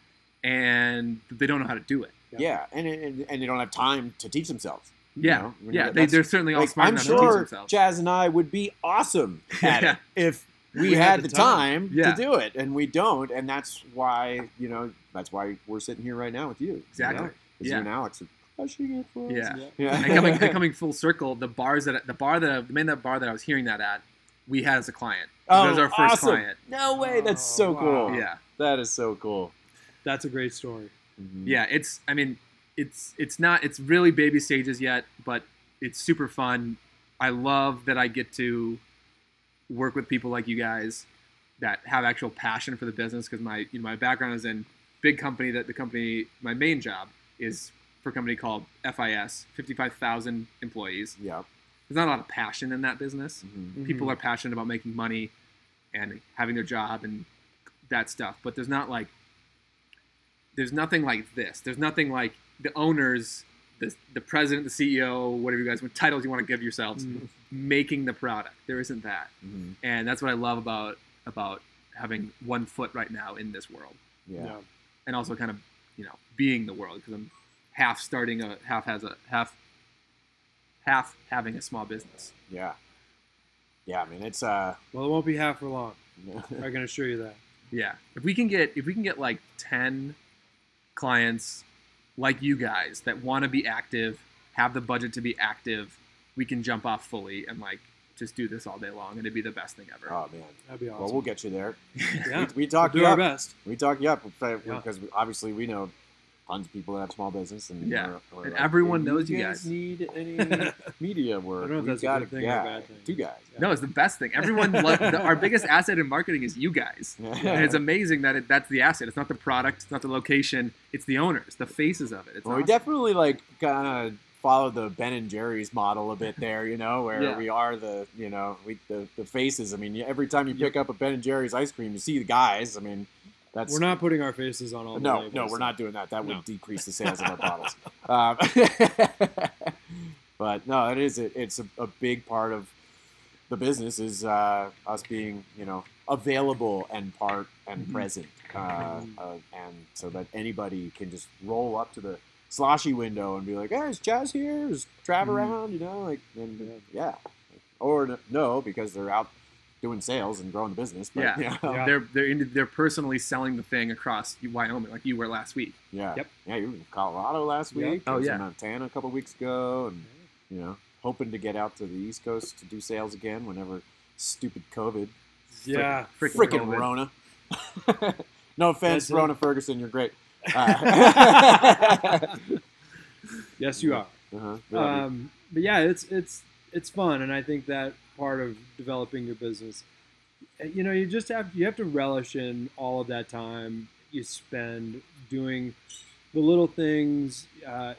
and they don't know how to do it. Yeah. Yeah, and, and and they don't have time to teach themselves. You Yeah, know? Yeah, they, they're certainly all like, smart I'm enough to teach sure themselves. Chaz and I would be awesome at Yeah. it if we, We had, had the the time, time. Yeah. to do it, and we don't, and that's why you know that's why we're sitting here right now with you. Exactly. Because Yeah. you and Alex are crushing it for us. Yeah. Yeah. and coming, and coming full circle, the bars that the bar that the main that bar that I was hearing that at, we had as a client. Oh, that was our first awesome. client. No way. That's Oh, so wow. cool. Yeah, That is so cool. That's a great story. Mhm. yeah. It's I mean, it's it's not it's really baby stages yet, but it's super fun. I love that I get to work with people like you guys that have actual passion for the business because my you know my background is in big company that the company my main job is for a company called FIS, 55,000 employees. Yeah. There's not a lot of passion in that business. Mhm. People Mhm. are passionate about making money and having their job and that stuff, but there's not like there's nothing like this. There's nothing like the owners, the, the president, the CEO, whatever you guys, what titles you want to give yourselves, Mm. making the product. There isn't that, Mhm. and that's what I love about about having one foot right now in this world, Yeah. Yeah. and also kind of you know being the world because I'm half starting a half has a half half having a small business. Yeah. Yeah. I mean, it's uh. Well, it won't be half for long. I can assure you that. Yeah. If we can get if we can get like 10 clients like you guys that want to be active, have the budget to be active, we can jump off fully and like just do this all day long and it'd be the best thing ever. oh man. That'd be awesome. Well, we'll get you there. yeah. We, we We'll talk do you our up. best. We talk you up because we, obviously we know tons of people that have small business and Yeah. we're- we're And like, everyone "Hey, knows you guys guys." need any media work. I don't know if We've that's a got good thing or a bad thing. Two guys. No, it's the best thing. Everyone lo- the, our biggest asset in marketing is you guys. And it's amazing that it, that's the asset. It's not the product, it's not the location, it's the owners, the faces of it. It's Well, we definitely like kind of follow the Ben and Jerry's model a bit there, you know, where Yeah. we are the, you know, we the, the faces. I mean, every time you pick up a Ben and Jerry's ice cream, you see the guys. I mean, that's We're not putting our faces on all the no, labels, no, we're so- not doing that. That would No. decrease the sales of our bottles. Um, but no, it is. It, it's a, a big part of the business is uh, us being, you know, available and part and Mhm. present, uh, Mhm. uh, and so that anybody can just roll up to the sloshy window and be like, "Hey, is Chaz here? Is Trav Mhm. around?" You know, like, and yeah, or no, because they're out doing sales and growing the business. But, Yeah. you know, Yeah. They're they're into, they're personally selling the thing across Wyoming, like you were last week. Yeah. Yep. Yeah, you were in Colorado last Yep. week. Oh, I was yeah. in Montana a couple weeks ago, and you know, hoping to get out to the East Coast to do sales again whenever stupid COVID. Yeah. Frickin' Freaking COVID. Rona. no offense, That's it. Rona Ferguson, you're great. Uh, Yes, you are. uh-huh. We love you. Um, but yeah, it's it's it's fun, and I think that part of developing your business, uh, you know, you just have you have to relish in all of that time you spend doing the little things, uh,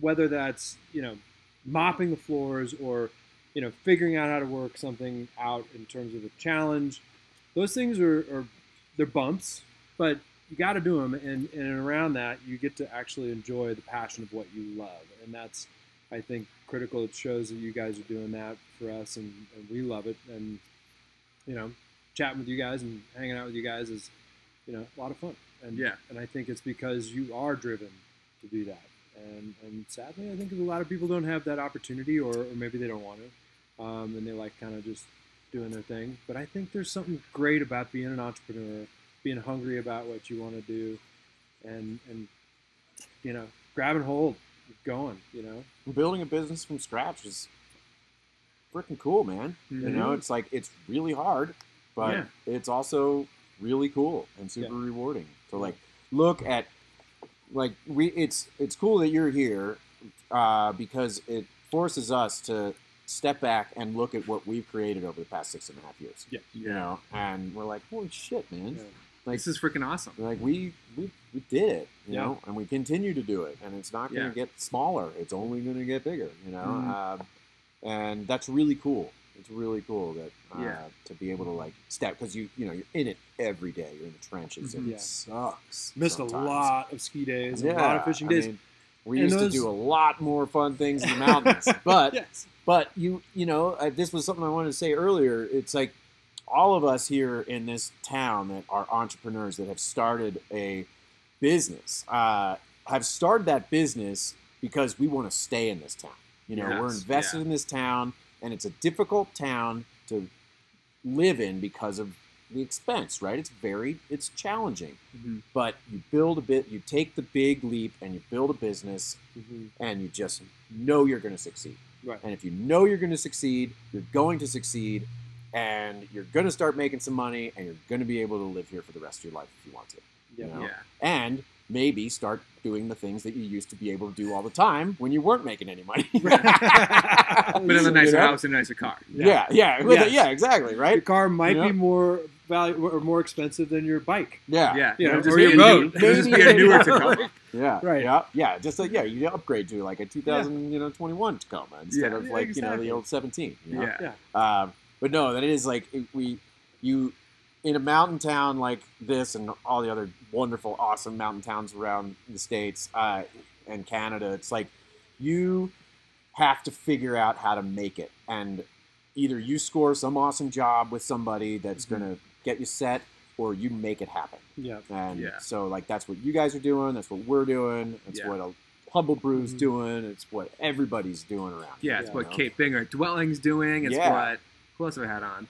whether that's you know mopping the floors or you know figuring out how to work something out in terms of a challenge. Those things are, are they're bumps, but you got to do them, and, and around that, you get to actually enjoy the passion of what you love, and that's, I think, critical. It shows that you guys are doing that for us, and, and we love it, and you know, chatting with you guys and hanging out with you guys is, you know, a lot of fun, and Yeah. and I think it's because you are driven to do that, and and sadly, I think a lot of people don't have that opportunity, or, or maybe they don't want to, um, and they like kind of just doing their thing. But I think there's something great about being an entrepreneur being hungry about what you want to do and and you know grab and hold going. You know. building a business from scratch is freaking cool, man. You Mhm. know, it's like it's really hard, but Yeah. it's also really cool and super Yeah. rewarding. So like, look at like we it's it's cool that you're here uh, because it forces us to step back and look at what we've created over the past six and a half years. Yeah. You know, and we're like, holy shit, man! Yeah. Like This is freaking awesome. like we we we did it, you Yeah. know, and we continue to do it, and it's not going to Yeah. get smaller. It's only going to get bigger, you know, Mhm. Um and that's really cool. It's really cool that uh, Yeah. to be able to like step because you you know you're in it every day. You're in the trenches, and Mhm. Yeah. it sucks. Missed sometimes. a lot of ski days, Yeah, a lot of fishing I days. mean, we And used those- to do a lot more fun things in the mountains, but yes. but you you know uh, this was something I wanted to say earlier. It's like all of us here in this town that are entrepreneurs that have started a business uh, have started that business because we want to stay in this town. You know, we're invested yeah. in this town, and it's a difficult town to live in because of the expense. Right? It's very it's challenging, Mhm. but you build a bit. You take the big leap, and you build a business Mhm. and you just know you're going to succeed. Right. And if you know you're going to succeed, you're going to succeed, and you're going to start making some money, and you're going to be able to live here for the rest of your life if you want to. Yeah. You know? Yeah. And maybe start doing the things that you used to be able to do all the time when you weren't making any money. But in a You nicer know? house and a nicer car. Yeah, yeah, with it- Yes. yeah, exactly, Your right? car might Yeah. be more value or more expensive than your bike. Yeah, Yeah. Yeah, It'll just or your boat. new- just be a newer yeah, Tacoma. Yeah, Right. Yeah, yeah. Just like yeah, you upgrade to like a 2000, you know, 21 Tacoma instead Yeah. of Yeah, like you know the old 17. You know? Yeah. Yeah. Um, But no, that is like it- we, you, in a mountain town like this and all the other wonderful, awesome mountain towns around the states uh, and Canada. It's like you have to figure out how to make it, and either you score some awesome job with somebody that's Mhm. gonna get you set, or you make it happen. Yeah. And Yeah. so like that's what you guys are doing. That's what we're doing. That's Yeah. what a Humble Brew's Mhm. doing. It's what everybody's doing around. here, Yeah, it's what know? Kate Binger Dwelling's doing. It's Yeah. what who else have I had on?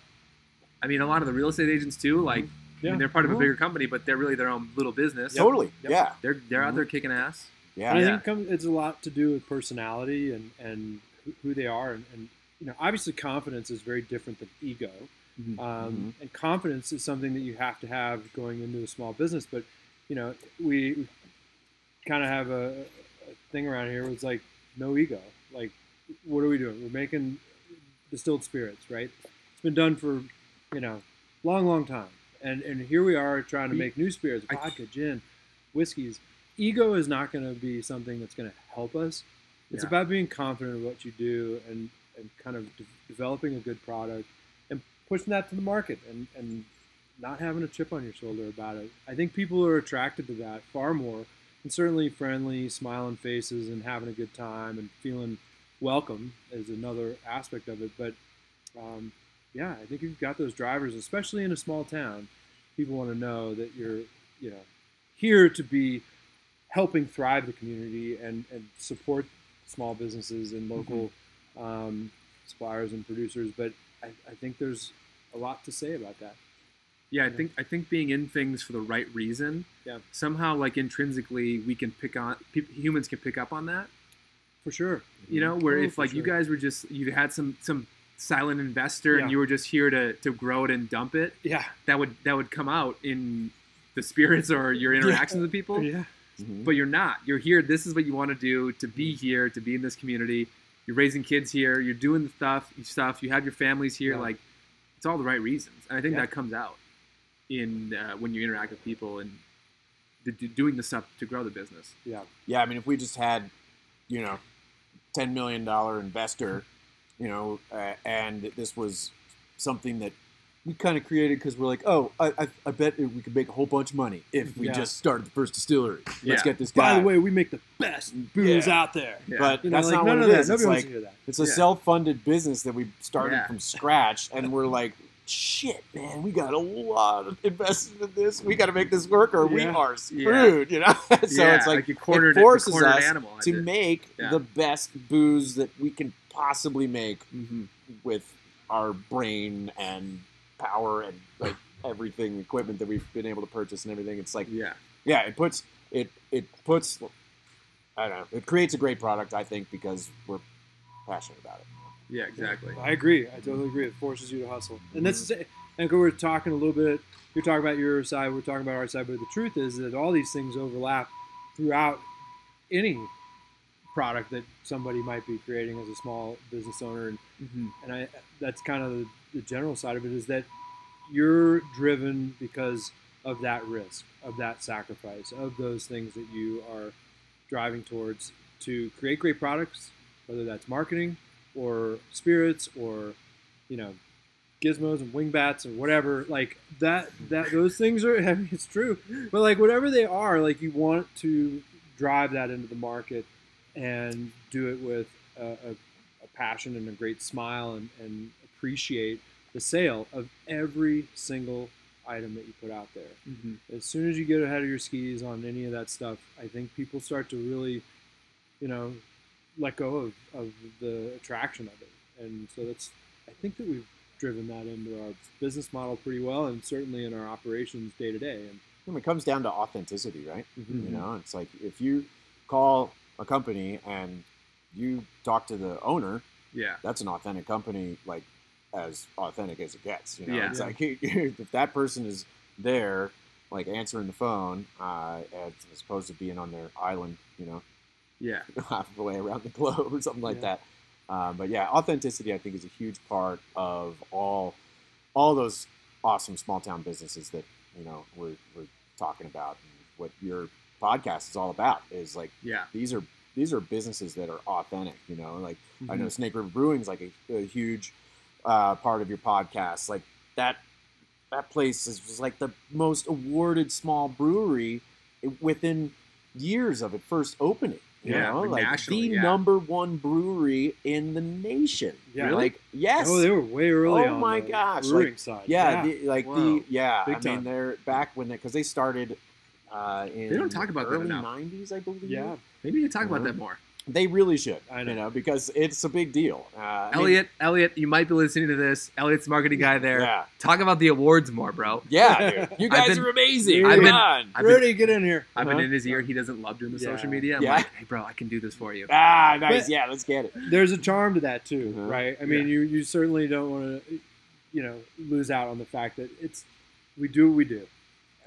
I mean, a lot of the real estate agents too. Like, I mean, they're part of a bigger company, but they're really their own little business. Totally. Yep. Yeah. They're they're out Mhm. there kicking ass. Yeah. And I Yeah. think it's a lot to do with personality and, and who- who they are. And, and, you know, obviously confidence is very different than ego. Mhm. Um, And confidence is something that you have to have going into a small business. But, you know, we, we kind of have a, a thing around here where it's like no ego. Like, what are we doing? We're making distilled spirits, right? It's been done for, you know, long, long time. And, and here we are trying to make new spirits, vodka, gin, whiskeys. Ego is not going to be something that's going to help us. It's Yeah. about being confident in what you do and, and kind of de- developing a good product and pushing that to the market and, and not having a chip on your shoulder about it. I think people are attracted to that far more and certainly friendly, smiling faces and having a good time and feeling welcome is another aspect of it. But um, yeah, I think you've got those drivers, especially in a small town, people want to know that you're, you know, here to be helping thrive the community and, and support small businesses and local um, suppliers and producers. But I, I think there's a lot to say about that. Yeah, I think I think being in things for the right reason. Yeah. Somehow, like intrinsically, we can pick on peop humans can pick up on that. For sure. You know, where Oh, if for like you guys were just you had some some silent investor and you were just here to to grow it and dump it, Yeah. that would that would come out in the spirits or your interactions with people. Yeah. Mhm. But you're not. You're here. This is what you want to do to be here, to be in this community. You're raising kids here. You're doing the stuff. Stuff. You have your families here. Yeah. Like it's all the right reasons, and I think Yeah. that comes out in uh, when you interact with people and the, doing the stuff to grow the business. Yeah. Yeah, I mean, if we just had, you know, ten million dollar investor, you know, uh, and this was something that we kind of created because we're like, oh, I, I, I bet we could make a whole bunch of money if we Yeah. just started the first distillery. Let's Yeah. get this guy. By the way, we make the best booze Yeah. out there. But You know, that's like not none what of it that. is. Nobody It's wants like to hear that. it's a self-funded business that we started from scratch, and we're like, shit, man, we got a lot of invested in this. We got to make this work, or we are screwed. You know, so yeah, it's like you cornered it forces us animal. To make Yeah. the best booze that we can possibly make Mhm. with our brain and power and like everything equipment that we've been able to purchase and everything it's like Yeah. yeah it puts it it puts I don't know. It creates a great product, I think, because we're passionate about it. Yeah, exactly. I agree. I totally agree. It forces you to hustle, and that's and we're talking a little bit. You're talking about your side. We're talking about our side. But the truth is that all these things overlap throughout any product that somebody might be creating as a small business owner, and Mhm. and I that's kind of the, the general side of it is that you're driven because of that risk, of that sacrifice, of those things that you are driving towards to create great products, whether that's marketing or spirits or you know gizmos and wingbats or whatever like that that those things are I mean, it's true but like whatever they are like you want to drive that into the market and do it with a, a, a passion and a great smile and, and appreciate the sale of every single item that you put out there Mhm. as soon as you get ahead of your skis on any of that stuff, I think people start to really, you know, let go of, of the attraction of it. And so that's, I think that we've driven that into our business model pretty well and certainly in our operations day to day. And when it comes down to authenticity, right? Mhm. You know, it's like if you call a company and you talk to the owner, Yeah. that's an authentic company, like as authentic as it gets. You know, Yeah. it's like if that person is there, like answering the phone, uh, as opposed to being on their island, you know, Yeah. half the way around the globe or something like Yeah. that. Um, but yeah, authenticity, I think, is a huge part of all all those awesome small town businesses that you know we're, we're talking about. And what your podcast is all about is like Yeah. these are these are businesses that are authentic. You know, like I Mm-hmm. know Snake River Brewing's like a, a huge uh, part of your podcast. Like that that place is was like the most awarded small brewery within years of it first opening. You Yeah, know, like like the yeah. number one brewery in the nation. Yeah. Really? like yes, oh, they were way early Oh my gosh, brewing side. yeah, The, like Whoa. the yeah. Big I time. mean, they're back when they because they started uh, in They don't talk about that early enough. '90s, I believe. yeah. Maybe you talk about Mhm. that more. They really should. I know. You know, because it's a big deal. Uh, I mean, Elliot, Elliot, you might be listening to this. Elliot's the marketing guy there. Yeah, Talk about the awards more, bro. yeah, dude. You guys been- are amazing. I've Come been- on. I've been, Rudy, get in here. I've been Uh-huh. in his ear. He doesn't love doing the Yeah. social media. I'm Yeah. like, hey, bro, I can do this for you. Ah, nice. But- yeah, let's get it. there's a charm to that too, Mhm. right? I mean, Yeah. you you certainly don't want to, you know, lose out on the fact that it's we do what we do,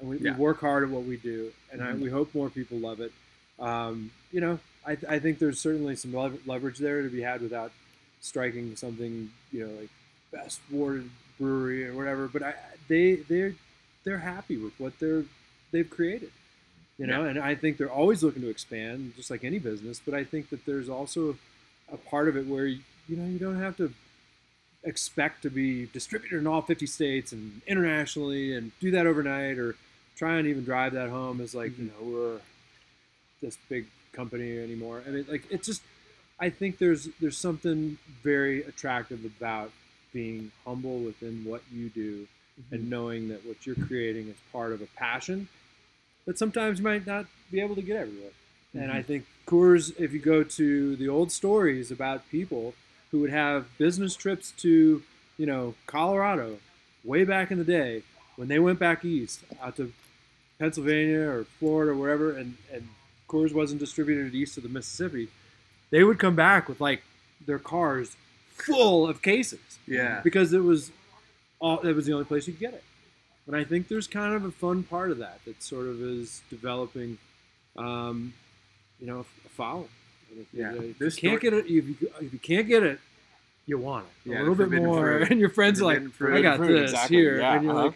and we, Yeah. we work hard at what we do, and I, Mhm. we hope more people love it. Um, you know, I, I think there's certainly some lever- leverage there to be had without striking something, you know, like best awarded brewery or whatever. But I, they they're they're happy with what they're they've created. You know, and I think they're always looking to expand, just like any business. But I think that there's also a part of it where you know you don't have to expect to be distributed in all 50 states and internationally and do that overnight or try and even drive that home as like you mm-hmm. know we're this big company anymore. I mean, like it's just I think there's there's something very attractive about being humble within what you do and mm-hmm. knowing that what you're creating is part of a passion that sometimes you might not be able to get everywhere. And I mm-hmm. think Coors, if you go to the old stories about people who would have business trips to, you know, Colorado way back in the day when they went back east out to Pennsylvania or Florida or wherever, and, and Coors wasn't distributed east of the Mississippi, they would come back with like their cars full of cases Yeah. because it was all it was the only place you could get it. And I think there's kind of a fun part of that that sort of is developing, um, you know, a following. And if Yeah. you, if you This can't story- get it, if you, if you can't get it, you want it Yeah, a little bit more. fruit. And your friends are like, fruit. I got Forbidden fruit, this exactly. here, Yeah, and you're uh-huh. like,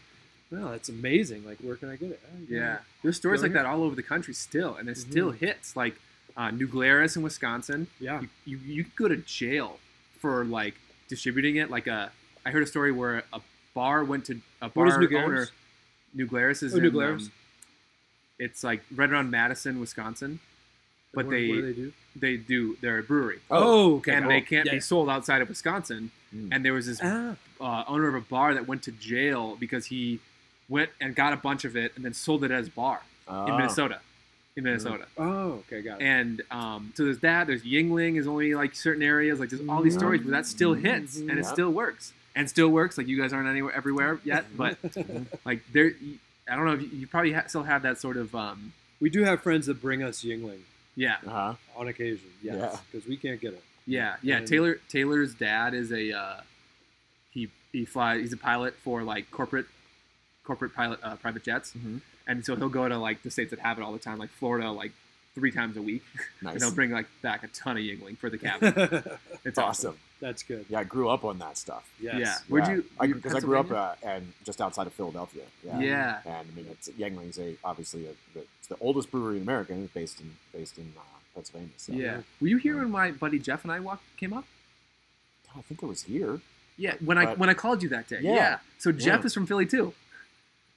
well, that's amazing. Like, where can I get it? Oh, Yeah. There's stories Going like that all over the country still, and it still Mhm. hits. Like uh, New Glarus in Wisconsin, yeah, you, you you could go to jail for like distributing it. Like a, I heard a story where a bar went to a bar New owner. Glarus? New Glarus is Oh, New Glarus. um, it's like right around Madison, Wisconsin. But what, they what do they do? they do they're a brewery, Oh, okay. and cool. they can't yeah. be sold outside of Wisconsin. Mm. And there was this Ah, uh, owner of a bar that went to jail because he went and got a bunch of it and then sold it as bar in Ah. Minnesota. In Minnesota. oh, okay, got it. And um, so there's that. There's Yuengling is only like certain areas. Like there's all these stories but that still hits and it still works and still works. Like you guys aren't anywhere everywhere yet, but like there, I don't know if you, you probably ha- still have that sort of um, we do have friends that bring us Yuengling Yeah, Uh-huh. on occasion. Yes, Yeah. because we can't get it. yeah, yeah. And- Taylor Taylor's dad is a uh, he he flies. He's a pilot for like corporate corporate pilot uh, private jets, Mhm. and so he'll go to like the states that have it all the time, like Florida, like three times a week, and Nice. he'll bring like back a ton of Yuengling for the cabin. It's awesome. awesome. That's good. Yeah, I grew up on that stuff. Yes. Yeah. Where'd you? I because I grew up uh, and just outside of Philadelphia. Yeah. Yeah. And I mean, it's Yuengling's a obviously a, the, it's the oldest brewery in America, and it's based in based in uh, Pennsylvania. So. Yeah. Were you here when my buddy Jeff and I walked came up? I think it was here. Yeah, when I when I called you that day. Yeah. Yeah. So Jeff Yeah. is from Philly too.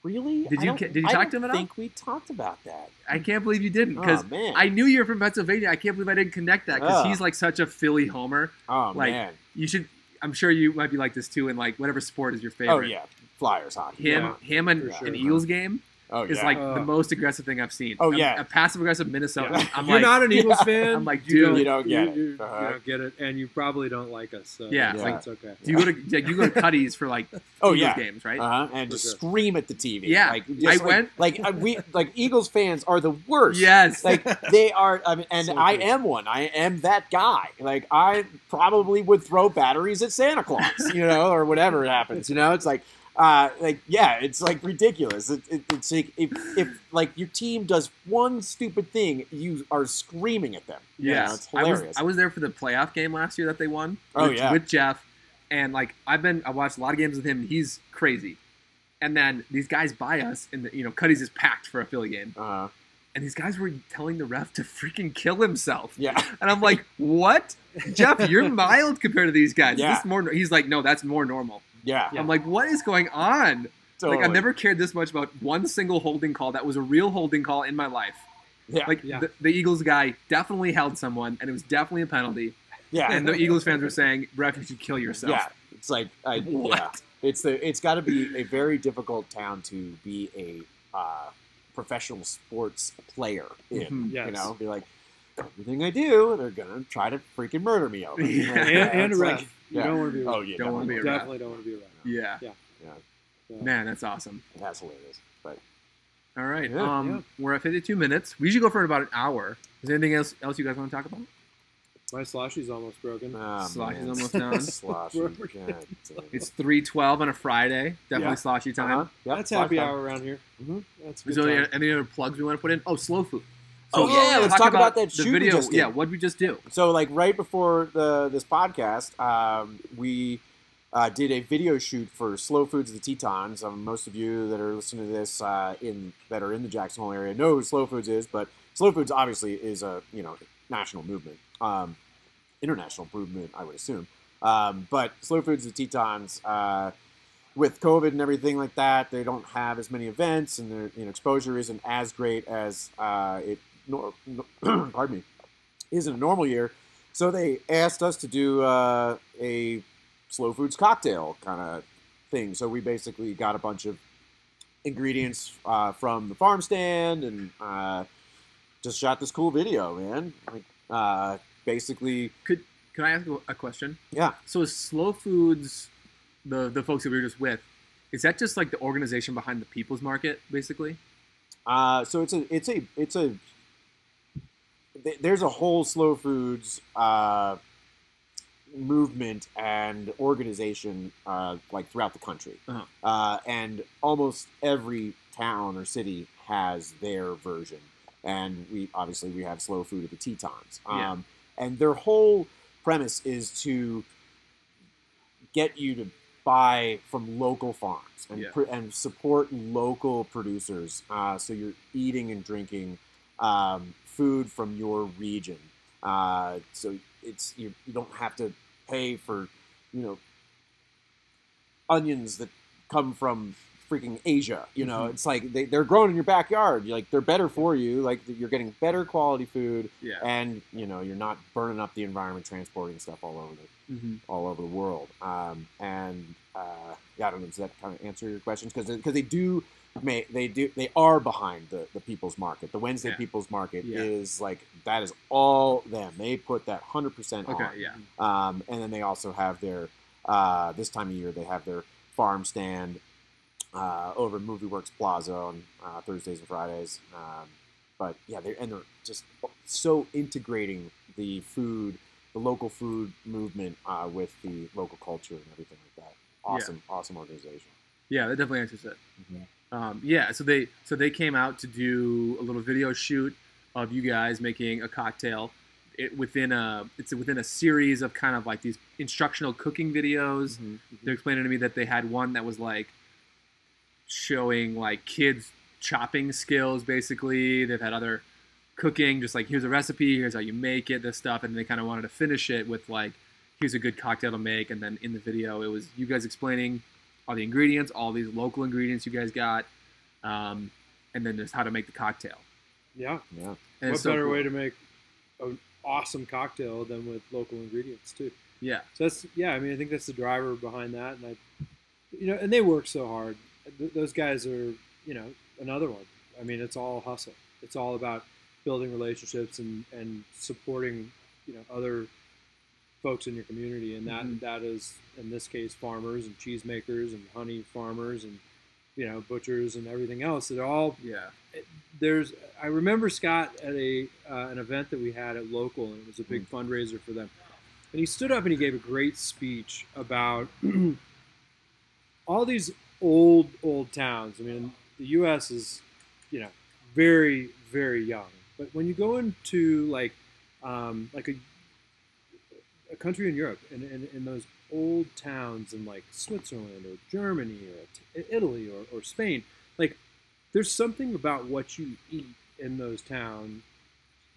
Really? Did you did you talk to him at all? I think we talked about that. I can't believe you didn't because oh man. I knew you were from Pennsylvania. I can't believe I didn't connect that because Yeah. he's like such a Philly homer. oh like, man. You should. I'm sure you might be like this too. In like whatever sport is your oh, favorite. Oh yeah. Flyers hockey. Him, yeah. him, and sure. an Eagles game Oh yeah. is like Oh. the most aggressive thing I've seen. Oh, A- yeah. a, passive aggressive Minnesota. Yeah. I'm You're like, not an Eagles Yeah. fan. I'm like, you dude, don't, You don't get it. you, you Uh-huh. don't get it, and you probably don't like us. So Yeah, it's, like- it's okay. do you go to like, you go to Cuddy's for like oh Eagles yeah. games, right? Uh-huh. And For just sure. scream at the TV. Yeah. Like, just I like- went- Like uh, we like Eagles fans are the worst. yes. Like they are. I mean, and So I good. am one. I am that guy. Like I probably would throw batteries at Santa Claus, you know, or whatever happens. You know, it's like. Uh, like yeah, it's like ridiculous. It, it, it's like if, if like your team does one stupid thing, you are screaming at them. You Yeah, know, it's I was. I was there for the playoff game last year that they won. Oh, with, yeah. with Jeff, and like I've been I watched a lot of games with him. and He's crazy, and then these guys buy us, and the, you know Cuddy's is packed for a Philly game, uh, and these guys were telling the ref to freaking kill himself, yeah, and I'm like, what, Jeff? You're mild compared to these guys. Yeah. This more. He's like, no, that's more normal. Yeah. I'm like, what is going on? Like. I've never cared this much about one single holding call that was a real holding call in my life. Yeah, Like Yeah. the, the Eagles guy definitely held someone, and it was definitely a penalty. yeah, And the Eagles fans were saying, "Ref, you should kill yourself." Yeah, it's like I, What? yeah, it's the it's got to be a very difficult town to be a uh, professional sports player in. Mhm. Yes. You know, be like everything I do, they're gonna try to freaking murder me over. Yeah. Like, and, and like- you yeah. don't want to be. A oh yeah, Don't wanna be a definitely. don't want to be a ref. Yeah. Yeah. Yeah. Man, that's awesome. That's hilarious. But All right. Yeah, um, we're at 52 minutes. We should go for about an hour. Is there anything else else you guys want to talk about? My sloshy's almost broken. ah, Slosh is man. almost done. Sloshy. We're- God damn. It's 3:12 on a Friday. Definitely Yeah. sloshy time. Uh-huh. Yep, That's slosh happy time. hour around here. Mm-hmm. That's Is there any other plugs we want to put in? Oh, slow food. Oh, yeah, yeah let's talk about that the shoot video. Yeah, what we just do? So like right before the this podcast, um, we uh, did a video shoot for Slow Foods of the Tetons. Um, most of you that are listening to this uh, in that are in the Jackson Hole area know who Slow Foods is, but Slow Foods obviously is a you know national movement, um, international movement, I would assume. Um, but Slow Foods of the Tetons. Uh, with COVID and everything like that, they don't have as many events, and their you know, exposure isn't as great as uh, it. Nor, pardon me, is in a normal year. So they asked us to do uh, a slow foods cocktail kind of thing. So we basically got a bunch of ingredients uh, from the farm stand and uh, just shot this cool video, man. Like, uh, basically, could Can I ask a- a question? Yeah. So is Slow Foods, the the folks that we were just with, is that just like the organization behind the People's Market, basically? Uh, so it's a it's a it's a th- there's a whole slow foods uh, movement and organization uh, like throughout the country, Uh-huh. uh, and almost every town or city has their version. And we obviously we have slow food at the Tetons, um, Yeah. and their whole premise is to get you to buy from local farms and, Yeah. pr- and support local producers. Uh, so you're eating and drinking um, food from your region. Uh, so it's you, you don't have to pay for you know onions that come from freaking Asia. You know, Mhm. it's like they, they're grown in your backyard. You're like they're better for you. Like you're getting better quality food, Yeah. and you know you're not burning up the environment transporting stuff all over the Mm-hmm. all over the world. Um, and uh, yeah, I don't know. Does that kind of answer your questions? Because because they do. May, they do they are behind the, the people's market the wednesday Yeah. people's market Yeah. is like that is all them they put that 100% on. Okay. Yeah. um, and then they also have their uh, this time of year they have their farm stand uh, over at Movie Works Plaza on uh, Thursdays and Fridays. Um, but yeah, they're and they're just so integrating the food, the local food movement uh, with the local culture and everything like that. Awesome, awesome organization. Yeah, that definitely answers it. Mhm. Um, yeah, so they so they came out to do a little video shoot of you guys making a cocktail. It within a it's within a series of kind of like these instructional cooking videos. Mhm. They're explaining to me that they had one that was like showing like kids chopping skills basically. They've had other cooking, just like here's a recipe, here's how you make it, this stuff, and they kind of wanted to finish it with like here's a good cocktail to make, and then in the video it was you guys explaining all the ingredients, all these local ingredients you guys got, um, and then just how to make the cocktail. Yeah. Yeah. And what it's so better cool. way to make an awesome cocktail than with local ingredients too? Yeah, So that's yeah. I mean, I think that's the driver behind that, and I, you know, and they work so hard. Th- those guys are, you know, another one. I mean, it's all hustle. It's all about building relationships and and supporting, you know, other folks in your community, and that Mhm. that is in this case farmers and cheesemakers and honey farmers and you know butchers and everything else. They're all yeah, there's I remember Scott at a uh, an event that we had at local and it was a big Hmm. fundraiser for them. And he stood up and he gave a great speech about all these old old towns. I mean, the US is, you know, very very young. But when you go into like um, like a a country in Europe and in, in those old towns in like Switzerland or Germany or Italy or, or Spain, like there's something about what you eat in those towns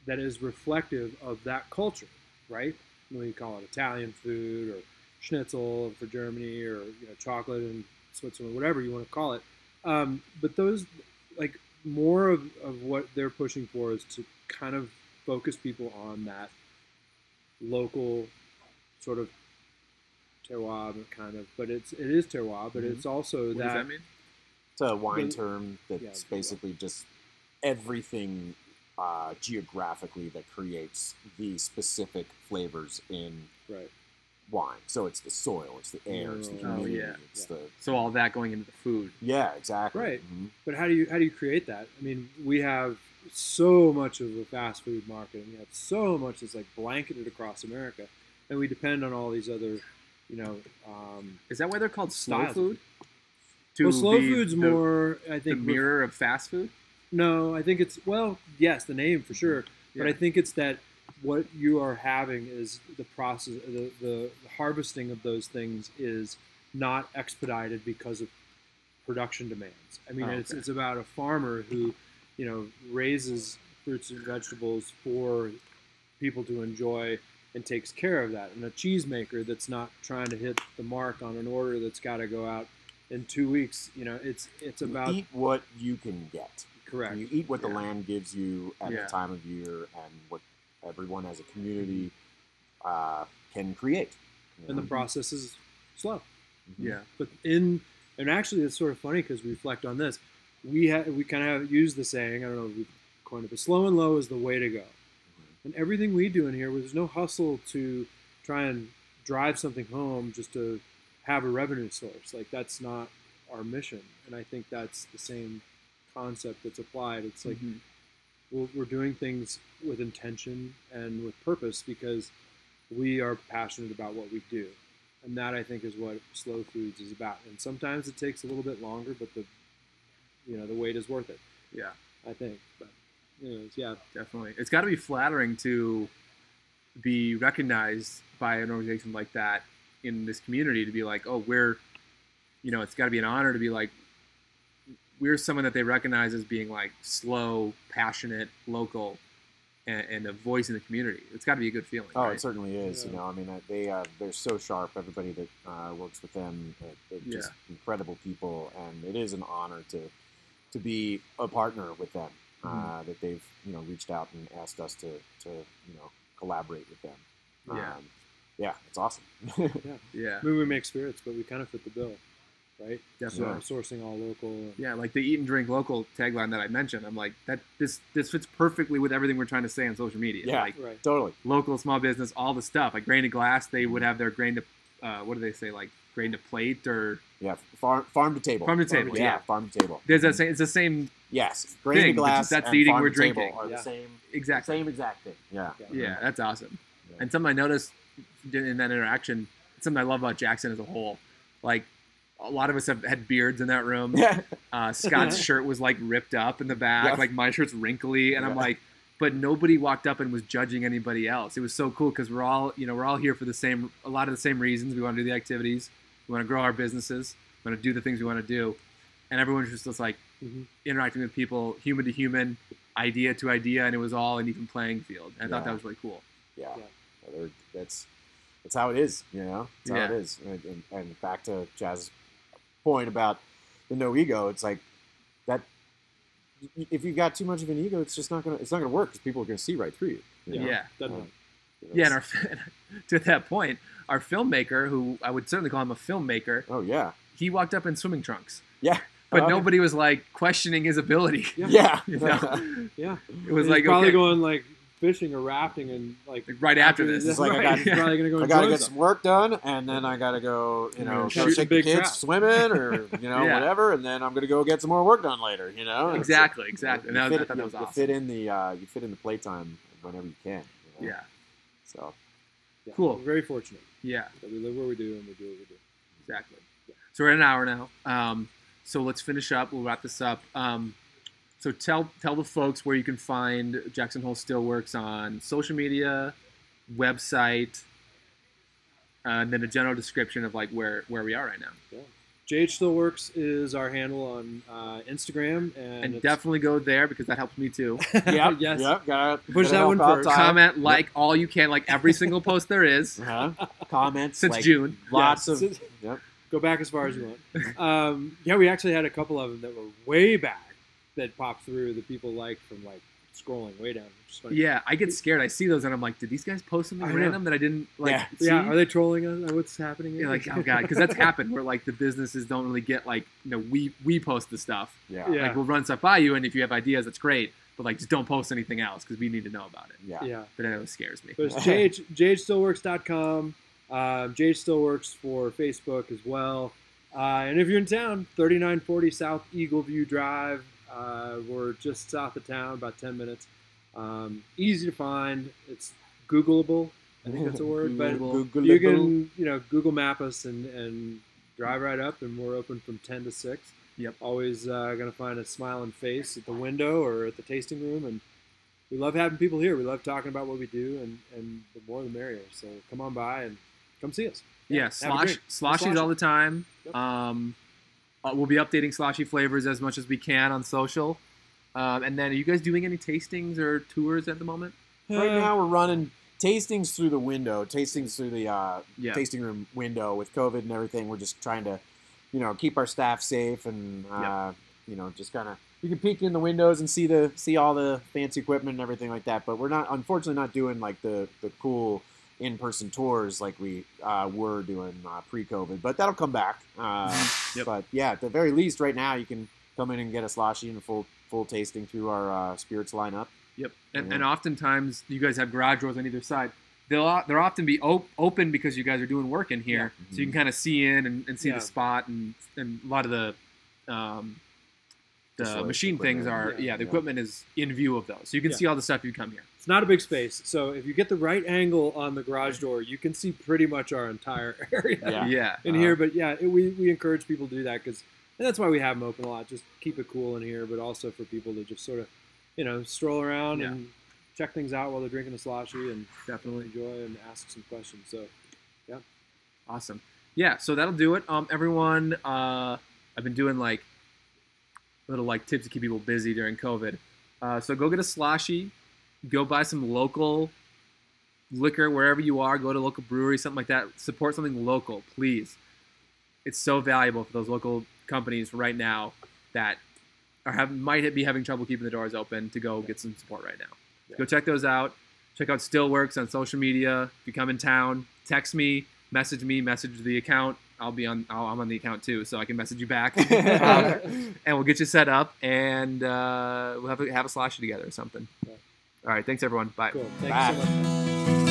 that is reflective of that culture, right? You call it Italian food or schnitzel for Germany or you know chocolate in Switzerland, whatever you want to call it. Um, but those, like more of, of what they're pushing for is to kind of focus people on that local sort of terroir kind of, but it's it is terroir, but Mhm. it's also what that, does that mean? It's a wine The- term that's yeah, basically just everything uh, geographically that creates the specific flavors in right. wine. So it's the soil, it's the air, it's the Oh, yeah. it's Yeah. the So all that going into the food. yeah, exactly. Right. Mhm. But how do you how do you create that? I mean, we have so much of a fast food market, and we have so much that's like blanketed across America, and we depend on all these other, you know. Um, Is that why they're called slow Styles. food? To well, slow be food's the- more, I think. ref- mirror of fast food. No, I think it's well, yes, the name for sure, but I think it's that what you are having is the process, the, the harvesting of those things is not expedited because of production demands. I mean, Oh, it's it's about a farmer who, you know, raises fruits and vegetables for people to enjoy and takes care of that, and a cheesemaker that's not trying to hit the mark on an order that's got to go out in two weeks. You know, it's it's You about eat what you can get. correct. You eat what the Yeah. land gives you at Yeah. the time of year, and what everyone as a community uh, can create. you and the process is slow. Mhm. Yeah. But in and actually, it's sort of funny because we reflect on this. We ha- we kind of use the saying. I don't know if we coined it, but slow and low is the way to go. And everything we do in here, there's no hustle to try and drive something home just to have a revenue source. Like that's not our mission. And I think that's the same concept that's applied. It's like Mhm. we're, we're doing things with intention and with purpose because we are passionate about what we do and that i think is what slow foods is about and sometimes it takes a little bit longer but the you know the wait is worth it yeah. i think but anyways yeah Definitely. It's got to be flattering to be recognized by an organization like that in this community to be like, oh, we're, you know, it's got to be an honor to be like, we're someone that they recognize as being like slow, passionate, local, and, and a voice in the community. It's got to be a good feeling. Oh, right? it certainly is. You know, I mean, uh, they uh, they're so sharp. Everybody that uh, works with them, uh, they're just incredible people, and it is an honor to to be a partner with them. Uh, Mhm. that they've you know reached out and asked us to to you know collaborate with them. Yeah. Um, yeah, it's awesome. yeah, I mean we make spirits but we kind of fit the bill right definitely. so sourcing all local Yeah, like the eat and drink local tagline that I mentioned. I'm like that. This this fits perfectly with everything we're trying to say on social media. Yeah. like right totally. local small business, all the stuff. Like grain to glass, they would have their grain to, uh, what do they say? Like grain to plate or Yeah, farm farm to table. farm to table. yeah, Yeah, farm to table. there's that same. It's the same Yes, grain thing, to glass. that's and the eating farm we're drinking. Are Yeah. the same, exactly. same exact thing. Yeah. Yeah, that's awesome. Yeah. And something I noticed in that interaction, something I love about Jackson as a whole, like a lot of us have had beards in that room. Yeah. Uh, Scott's shirt was like ripped up in the back, Yeah. like my shirt's wrinkly, and I'm like, but nobody walked up and was judging anybody else. It was so cool because we're all, you know, we're all here for the same, a lot of the same reasons. We want to do the activities, we want to grow our businesses, we want to do the things we want to do, and everyone's just, just like Mhm. interacting with people, human to human, idea to idea, and it was all an even playing field. And I thought that was really cool. Yeah. Yeah. They're- That's that's how it is. You know, that's how it Yeah. is. And, and, and back to Chaz's point about the no ego, it's like that. If you've got too much of an ego, it's just not gonna it's not gonna work because people are gonna see right through you. you know? Yeah. Doesn't Um, Yeah, and our to that point, our filmmaker, who I would certainly call him a filmmaker, oh yeah, he walked up in swimming trunks, yeah, but Uh, nobody was like questioning his ability. Yeah. yeah, You know? Yeah. It was He's like probably okay, going like fishing or rafting and like like, right after this. It's like I got- He's probably gonna go I gotta get some. some work done, and then I gotta go, you know, Shoot go some take the kids trout. swimming, or you know, Yeah. whatever, and then I'm gonna go get some more work done later. You know, exactly, exactly. And you that was, fit- you- was you fit in the uh, you fit in the playtime whenever you can. you know? Yeah, So Yeah, Cool. We're very fortunate yeah, that we live where we do and we do what we do. exactly. So we're at an hour now. Um, so let's finish up. We'll wrap this up. Um, so tell tell the folks where you can find Jackson Hole Stillworks on social media, website, uh, and then a general description of like where where we are right now. JH Still Works is our handle on uh, Instagram, and, And it's- definitely go there because that helps me too. yeah, yes, yep, gotta Push gotta that help one out first. Tyler. Comment, like all you can, like every single post there is Uh-huh. Comments since like, June. Lots Yes. of yep. Go back as far as you want. Um, yeah, we actually had a couple of them that were way back that popped through that people liked from like scrolling way down. Which. Yeah, I get scared. I see those and I'm like, did these guys post something I know. random that I didn't like Yeah. see? Yeah, are they trolling us? What's happening? Yeah, like oh god, because that's happened where like the businesses don't really get like you know we we post the stuff. Yeah. Yeah. Like we'll run stuff by you, and if you have ideas, that's great. But like just don't post anything else because we need to know about it. Yeah. yeah. But that always scares me. But it's JH, jhstillworks.com. Um, JH Still Works for Facebook as well. Uh, and if you're in town, 3940 South Eagle View Drive. Uh, we're just south of town, about 10 minutes. Um, easy to find. It's Googleable. I think that's a word. but Googleable. you can, you know, Google Map us and, and drive right up, and we're open from 10 to 6. Yep. Always uh, going to find a smiling face at the window or at the tasting room. And we love having people here. We love talking about what we do, and, and the more the merrier. So come on by and come see us. Yeah, a slosh sloshies all the time. Yep. Um, uh, we'll be updating sloshy flavors as much as we can on social. Um, and then, are you guys doing any tastings or tours at the moment? Right now we're running tastings through the window, tastings through the uh, Yeah. tasting room window with COVID and everything. We're just trying to, you know, keep our staff safe and uh, you know just kind of you can peek in the windows and see the see all the fancy equipment and everything like that. But we're not unfortunately not doing like the the cool in-person tours like we uh, were doing uh, pre-COVID. But that'll come back. Uh, Yep. But yeah, at the very least, right now you can come in and get a sloshy and a full full tasting through our uh, spirits lineup. Yep. And, Yeah. and oftentimes, you guys have garage doors on either side. They'll they'll often be op- open because you guys are doing work in here, Yeah. so you can kind of see in and, and see Yeah. the spot and and a lot of the um, the Just machine things are yeah. yeah, the Yeah. equipment is in view of those, so you can Yeah. see all the stuff you come here. It's not a big space, so if you get the right angle on the garage door, you can see pretty much our entire area Yeah. Yeah. in Uh, here. But yeah, it, we, we encourage people to do that because and that's why we have them open a lot. Just keep it cool in here, but also for people to just sort of, you know, stroll around Yeah. and check things out while they're drinking a sloshy and Definitely. enjoy and ask some questions. So yeah. Awesome. Yeah, so that'll do it. Um, everyone, uh, I've been doing like little like tips to keep people busy during COVID. Uh, so go get a sloshy, go buy some local liquor wherever you are. Go to a local brewery, something like that. Support something local, please. It's so valuable for those local companies right now that are have might be having trouble keeping the doors open to go get some support right now. Yeah. Go check those out. Check out Stillworks on social media. If you come in town, text me, message me, message the account. I'll be on. I'll, I'm on the account too, so I can message you back, um, and we'll get you set up, and uh, we'll have a, have a sloshy together or something. Yeah. All right, thanks everyone. Bye. cool. Thank Bye. so much.